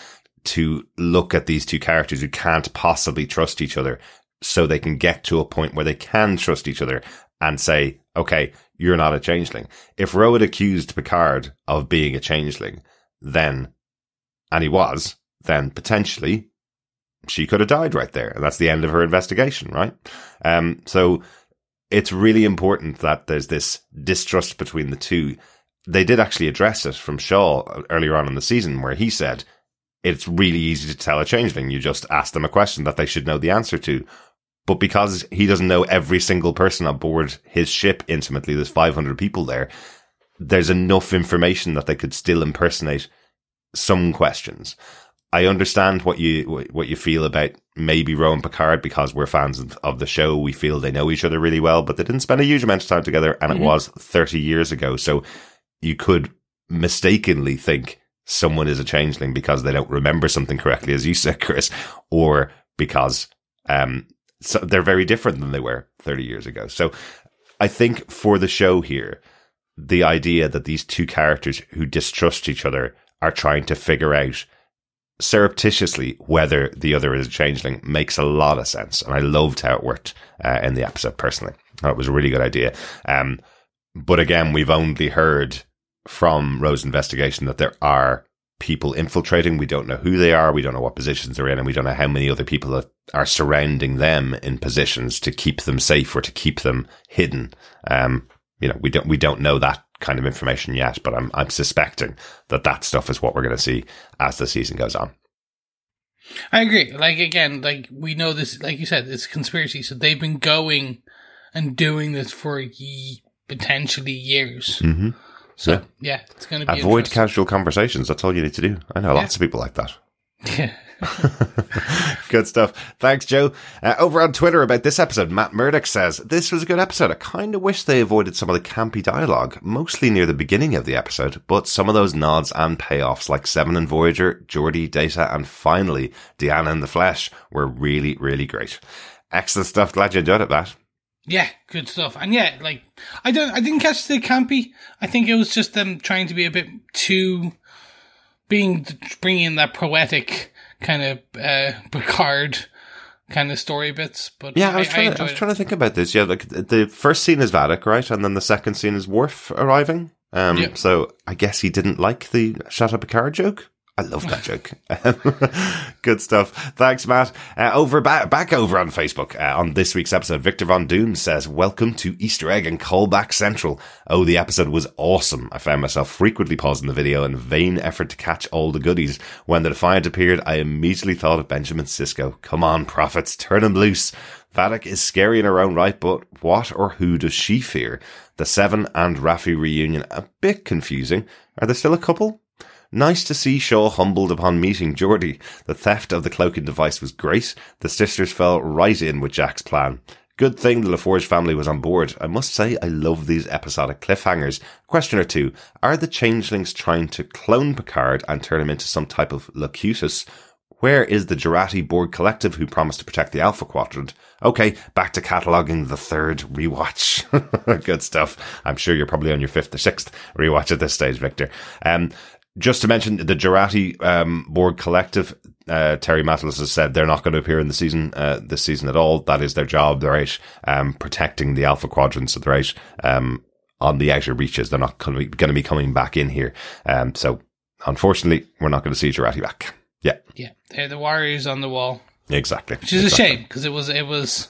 Speaker 4: to look at these two characters who can't possibly trust each other so they can get to a point where they can trust each other and say, okay, you're not a changeling. If Ro had accused Picard of being a changeling, then, and he was, then potentially she could have died right there. And that's the end of her investigation, right? Um, so it's really important that there's this distrust between the two. They did actually address it from Shaw earlier on in the season where he said, it's really easy to tell a changeling. You just ask them a question that they should know the answer to. But because he doesn't know every single person on board his ship intimately, there's 500 people there, there's enough information that they could still impersonate some questions. I understand what you what you feel about maybe Rowan Picard because we're fans of, of the show. We feel they know each other really well, but they didn't spend a huge amount of time together, and it was 30 years ago. So you could mistakenly think someone is a changeling because they don't remember something correctly, as you said, Chris, or because um, so they're very different than they were 30 years ago. So I think for the show here, the idea that these two characters who distrust each other are trying to figure out surreptitiously whether the other is a changeling makes a lot of sense. And I loved how it worked uh, in the episode personally. It was a really good idea. Um, but again, we've only heard from Rose's investigation that there are people infiltrating. We don't know who they are. We don't know what positions they're in, and we don't know how many other people are surrounding them in positions to keep them safe or to keep them hidden. Um, you know, we don't we don't know that kind of information yet, but I'm I'm suspecting that that stuff is what we're going to see as the season goes on.
Speaker 1: I agree. Like again, like we know this. Like you said, it's conspiracy. So they've been going and doing this for ye- potentially years.
Speaker 4: Mm-hmm.
Speaker 1: So
Speaker 4: Yeah.
Speaker 1: yeah, it's going to be
Speaker 4: Avoid casual conversations. That's all you need to do. I know lots of people like that.
Speaker 1: Yeah.
Speaker 4: good stuff. Thanks, Joe. Uh, over on Twitter about this episode, Matt Murdoch says, This was a good episode. I kind of wish they avoided some of the campy dialogue, mostly near the beginning of the episode, but some of those nods and payoffs, like Seven and Voyager, Geordi, Data, and finally, Deanna in the Flesh, were really, really great. Excellent stuff. Glad you enjoyed it, Matt.
Speaker 1: Yeah, good stuff. And yeah, like I don't, I didn't catch the campy. I think it was just them trying to be a bit too, being bringing that poetic kind of uh Picard kind of story bits. But
Speaker 4: Yeah, I was trying. to, I was trying to think about this. Yeah, like the first scene is Vadic, right, and then the second scene is Worf arriving. Um,
Speaker 1: Yeah.
Speaker 4: so I guess he didn't like the Shut Up Picard joke. I love that joke. Good stuff. Thanks, Matt. Uh, over back, back over on Facebook uh, on this week's episode, Victor Von Doom says, "Welcome to Easter egg and callback central." Oh, the episode was awesome. I found myself frequently pausing the video in vain effort to catch all the goodies. When the Defiant appeared, I immediately thought of Benjamin Sisko. Come on, prophets, turn him loose. Vadic is scary in her own right, but what or who does she fear? The Seven and Raffi reunion a bit confusing. Are they still a couple? Nice to see Shaw humbled upon meeting Geordi. The theft of the cloaking device was great. The sisters fell right in with Jack's plan. Good thing the LaForge family was on board. I must say, I love these episodic cliffhangers. Question or two. Are the changelings trying to clone Picard and turn him into some type of Locutus? Where is the Jurati Borg Collective who promised to protect the Alpha Quadrant? Okay, back to cataloguing the third rewatch. Good stuff. I'm sure you're probably on your fifth or sixth rewatch at this stage, Victor. Um, just to mention the Jurati um, Borg Collective, uh, Terry Matalas has said they're not going to appear in the season uh, this season at all. That is their job. They're out um, protecting the Alpha Quadrant, so they're out um, on the outer reaches. They're not going to be coming back in here. Um, so unfortunately, we're not going to see Jurati back. Yeah,
Speaker 1: Yeah, they're the warriors on the wall,
Speaker 4: exactly.
Speaker 1: which is a shame because it was it was.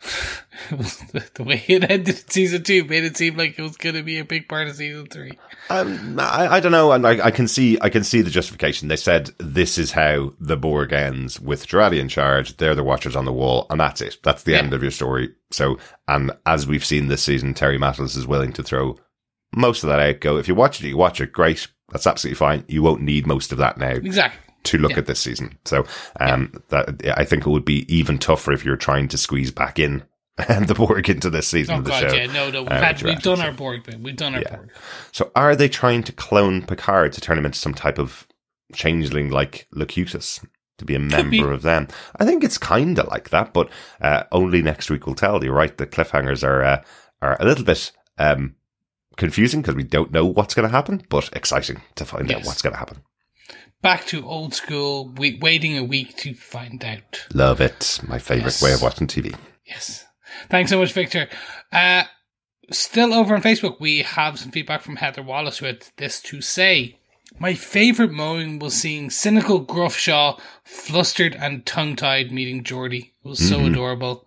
Speaker 1: the, way it ended in season two made it seem like it was going to be a big part of season three.
Speaker 4: Um, I, I don't know, and I, I can see I can see the justification. They said this is how the Borg ends with Jurati in charge. They're the Watchers on the wall, and that's it. That's the
Speaker 1: Yeah.
Speaker 4: end of your story. So, and as we've seen this season, Terry Matalas is willing to throw most of that out. Go if you watch it, you watch it. Great, that's absolutely fine. You won't need most of that now
Speaker 1: Exactly.
Speaker 4: To look
Speaker 1: Yeah.
Speaker 4: at this season. So um, that I think it would be even tougher if you're trying to squeeze back in and the Borg into this season
Speaker 1: Oh
Speaker 4: of the
Speaker 1: god,
Speaker 4: show.
Speaker 1: yeah, no, no, we've
Speaker 4: uh,
Speaker 1: had we've done our Borg bit. We've done our
Speaker 4: Yeah.
Speaker 1: Borg.
Speaker 4: So are they trying to clone Picard to turn him into some type of changeling like Locutus? To be a member
Speaker 1: be.
Speaker 4: of them, I think it's kind of like that, but uh, only next week will tell. You're right; the cliffhangers are uh, are a little bit um, confusing because we don't know what's going to happen, but exciting to find out what's going to happen.
Speaker 1: Back to old school, we, waiting a week to find out.
Speaker 4: Love it. My favorite
Speaker 1: Yes.
Speaker 4: way of watching TV.
Speaker 1: Yes. Thanks so much, Victor. Uh, still over on Facebook, we have some feedback from Heather Wallace who had this to say. My favourite moment was seeing cynical Gruff Shaw flustered and tongue tied meeting Geordi. It was so adorable.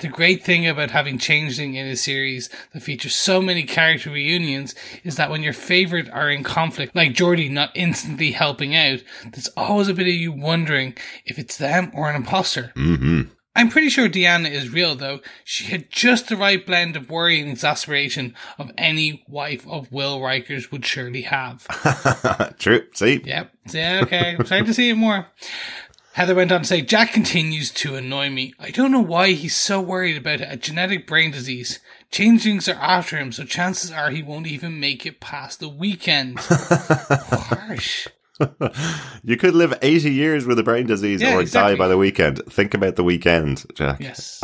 Speaker 1: The great thing about having Changeling in a series that features so many character reunions is that when your favourite are in conflict, like Geordi not instantly helping out, there's always a bit of you wondering if it's them or an imposter.
Speaker 4: hmm
Speaker 1: I'm pretty sure Deanna is real though. She had just the right blend of worry and exasperation of any wife of Will Rikers would surely have.
Speaker 4: True. See,
Speaker 1: Yep. Yeah, okay. I'm starting to see it more. Heather went on to say, Jack continues to annoy me. I don't know why he's so worried about a genetic brain disease. Changelings are after him, so chances are he won't even make it past the weekend. Harsh.
Speaker 4: you could live 80 years with a brain disease
Speaker 1: Yeah,
Speaker 4: or
Speaker 1: exactly.
Speaker 4: die by the weekend. Think about the weekend, Jack.
Speaker 1: Yes.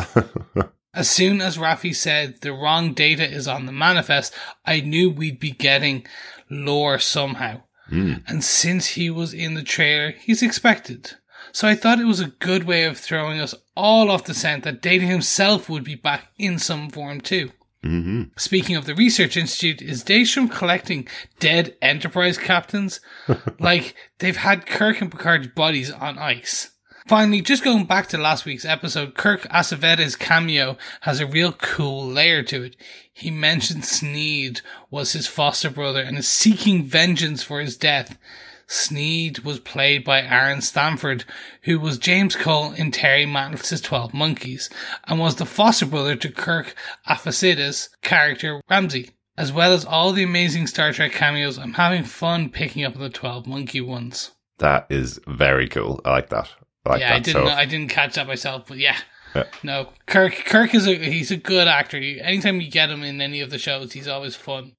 Speaker 1: as soon as Raffi said the wrong data is on the manifest, I knew we'd be getting Lore somehow. Hmm. And since he was in the trailer, he's expected. So I thought it was a good way of throwing us all off the scent that Data himself would be back in some form too.
Speaker 4: Hmm
Speaker 1: Speaking of the Research Institute, is Daystrom collecting dead Enterprise captains? like they've had Kirk and Picard's bodies on ice. Finally, just going back to last week's episode, Kirk Acevedo's cameo has a real cool layer to it. He mentioned Sneed was his foster brother and is seeking vengeance for his death. Sneed was played by Aaron Stanford, who was James Cole in Terry Matalas's 12 Monkeys, and was the foster brother to Kirk Acevedo's character Ramse. As well as all the amazing Star Trek cameos, I'm having fun picking up the 12 Monkey ones.
Speaker 4: That is very cool. I like that. I like
Speaker 1: yeah, I didn't.
Speaker 4: So,
Speaker 1: I didn't catch that myself, but yeah.
Speaker 4: Yeah.
Speaker 1: No, Kirk. Kirk is a he's a good actor. Anytime you get him in any of the shows, he's always fun.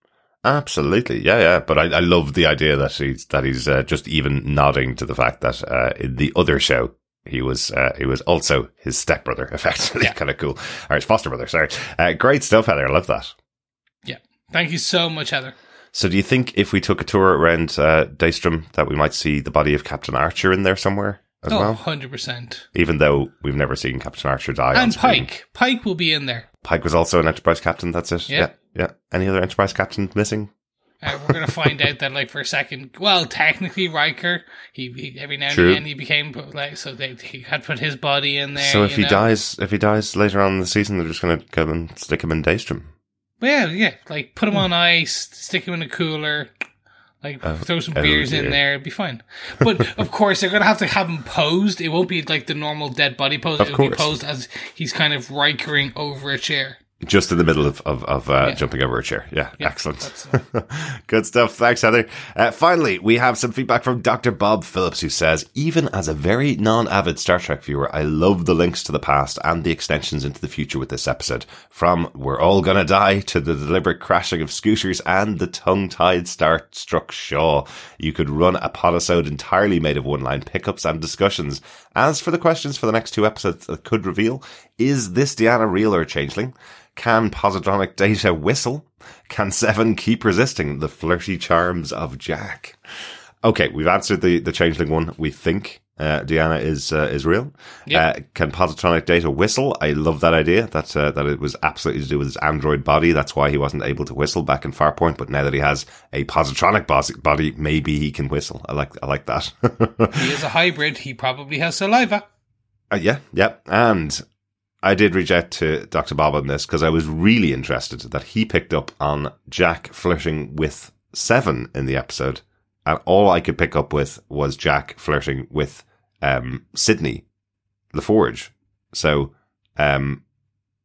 Speaker 4: Absolutely. Yeah, yeah. But I, I love the idea that he's, that he's uh, just even nodding to the fact that uh, in the other show, he was uh, he was also his stepbrother, effectively.
Speaker 1: Yeah.
Speaker 4: kind of cool. Or his foster brother, sorry. Uh, great stuff, Heather. I love that.
Speaker 1: Yeah. Thank you so much, Heather.
Speaker 4: So, do you think if we took a tour around uh, Daystrom that we might see the body of Captain Archer in there somewhere as
Speaker 1: Oh,
Speaker 4: well?
Speaker 1: 100%.
Speaker 4: Even though we've never seen Captain Archer die.
Speaker 1: And. Pike. Pike will be in there.
Speaker 4: Pike was also an Enterprise captain. That's it.
Speaker 1: Yeah.
Speaker 4: Yeah, yeah. Any other Enterprise captain missing?
Speaker 1: Uh, we're going to find out that, like, for a second, well, technically, Riker, he, he every now and
Speaker 4: True.
Speaker 1: again he became, like, so they he had put his body in there.
Speaker 4: so if he
Speaker 1: know.
Speaker 4: dies, if he dies later on in the season, they're just going to come and stick him in Daystrom.
Speaker 1: But yeah, yeah, like, put him on ice, stick him in a cooler, like, throw some beers in there, it'd be fine. But, of course, they're to have to have him posed. It won't be, like, the normal dead body pose.
Speaker 4: Of
Speaker 1: It'll be posed as he's kind of Rikering over a chair.
Speaker 4: Just in the middle of of, of uh,
Speaker 1: Yeah.
Speaker 4: jumping over a chair. Yeah,
Speaker 1: Yeah,
Speaker 4: excellent. Good stuff. Thanks, Heather. Uh, finally, we have some feedback from Dr. Bob Phillips, who says, even as a very non-avid Star Trek viewer, I love the links to the past and the extensions into the future with this episode. From We're All Gonna Die to the deliberate crashing of scooters and the tongue-tied Star-struck Shaw. You could run a podisode entirely made of one-line pickups and discussions. As for the questions for the next two episodes that could reveal, is this Deanna real or a changeling? Can positronic data whistle? Can Seven keep resisting the flirty charms of Jack? Okay, we've answered the, the changeling one. We think uh, Deanna is uh, is real.
Speaker 1: Yep.
Speaker 4: Uh, can positronic data whistle? I love that idea. That uh, that it was absolutely to do with his android body. That's why he wasn't able to whistle back in Farpoint. But now that he has a positronic body, maybe he can whistle. I like I like that.
Speaker 1: he is a hybrid. He probably has saliva.
Speaker 4: Uh, yeah, yeah. And I did reach out to Dr. Bob on this because I was really interested that he picked up on Jack flirting with Seven in the episode. And all I could pick up with was Jack flirting with um, Sidney, LaForge. So um,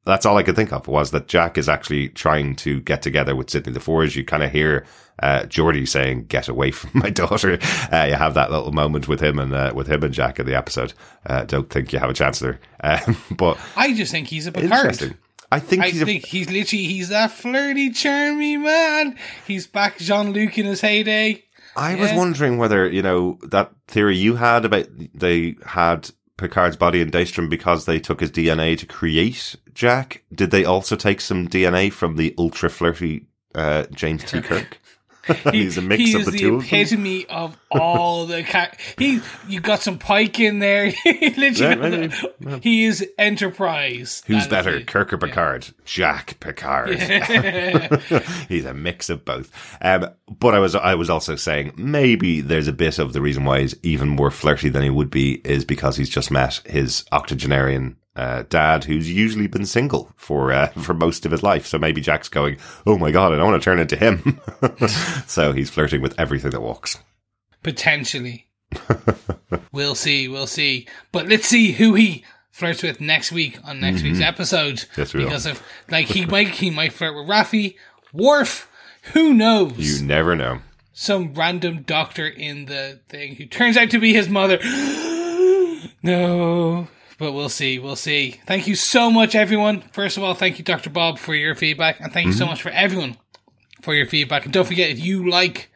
Speaker 4: that's all I could think of was that Jack is actually trying to get together with Sidney LaForge. You kind of hear uh, Geordi saying, "Get away from my daughter." Uh, you have that little moment with him and uh, with him and Jack in the episode. Uh, don't think you have a chance there, um, but
Speaker 1: I just think he's a Picard.
Speaker 4: interesting. I think
Speaker 1: I
Speaker 4: he's a,
Speaker 1: he's literally he's that flirty, charmy man. He's back Jean Luc in his heyday.
Speaker 4: I was wondering whether, you know, that theory you had about they had Picard's body in Daystrom because they took his DNA to create Jack. Did they also take some DNA from the ultra flirty uh, James T. Kirk? He's a mix
Speaker 1: he
Speaker 4: of the,
Speaker 1: the,
Speaker 4: two of them.
Speaker 1: epitome of all the cat. He, you got some Pike in there. Literally,
Speaker 4: Yeah. Yeah.
Speaker 1: he is Enterprise.
Speaker 4: Who's better,
Speaker 1: it.
Speaker 4: Kirk or Picard? Jack Picard. he's a mix of both. Um, but I was I was also saying maybe there's a bit of the reason why he's even more flirty than he would be is because he's just met his octogenarian uh, dad, who's usually been single for uh, for most of his life. So maybe Jack's going, "Oh my god, I don't want to turn into him." so he's flirting with everything that walks.
Speaker 1: Potentially. we'll see, we'll see. But let's see who he flirts with next week on next week's episode.
Speaker 4: Mm-hmm. Yes, we will.
Speaker 1: because of like he might he might flirt with Raffi, Worf, who knows?
Speaker 4: You never know.
Speaker 1: Some random doctor in the thing who turns out to be his mother. no. But we'll see, we'll see. Thank you so much, everyone. First of all, thank you, Dr. Bob, for your feedback. And thank you so mhm. much for everyone for your feedback. And don't forget, if you like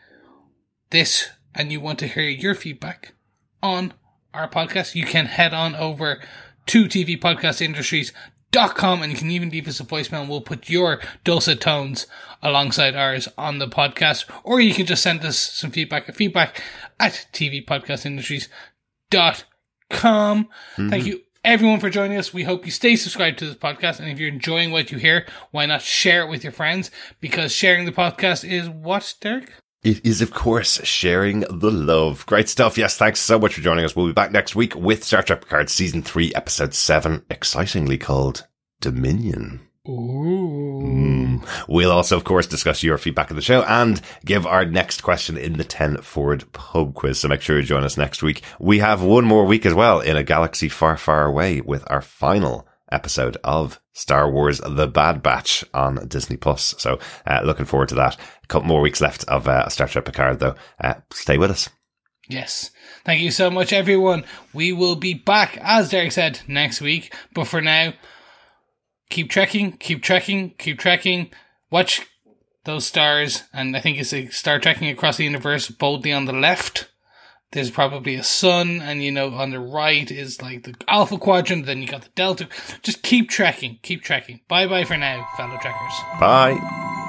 Speaker 1: this and you want to hear your feedback on our podcast, you can head on over to tvpodcastindustries.com and you can even leave us a voicemail and we'll put your dulcet tones alongside ours on the podcast. Or you can just send us some feedback at feedback at tvpodcastindustries.com. Thank mhm. you everyone for joining us. We hope you stay subscribed to this podcast. And if you're enjoying what you hear, why not share it with your friends? Because sharing the podcast is what, Derek?
Speaker 4: It is, of course, sharing the love. Great stuff. Yes, thanks so much for joining us. We'll be back next week with Star Trek Picard Season 3, Episode 7, excitingly called Dominion.
Speaker 1: Ooh.
Speaker 4: We'll also, of course, discuss your feedback of the show and give our next question in the 10 Forward pub quiz. So make sure you join us next week. We have one more week as well in a galaxy far, far away with our final episode of Star Wars The Bad Batch on Disney Plus. So uh, looking forward to that. A couple more weeks left of uh, Star Trek Picard, though. Uh, stay with us.
Speaker 1: Yes. Thank you so much, everyone. We will be back, as Derek said, next week. But for now, keep trekking, keep trekking, keep trekking. Watch those stars. And I think it's a star trekking across the universe boldly on the left. There's probably a sun, and you know, on the right is like the alpha quadrant, then you got the delta. Just keep trekking, keep trekking. Bye bye for now, fellow trekkers.
Speaker 4: Bye.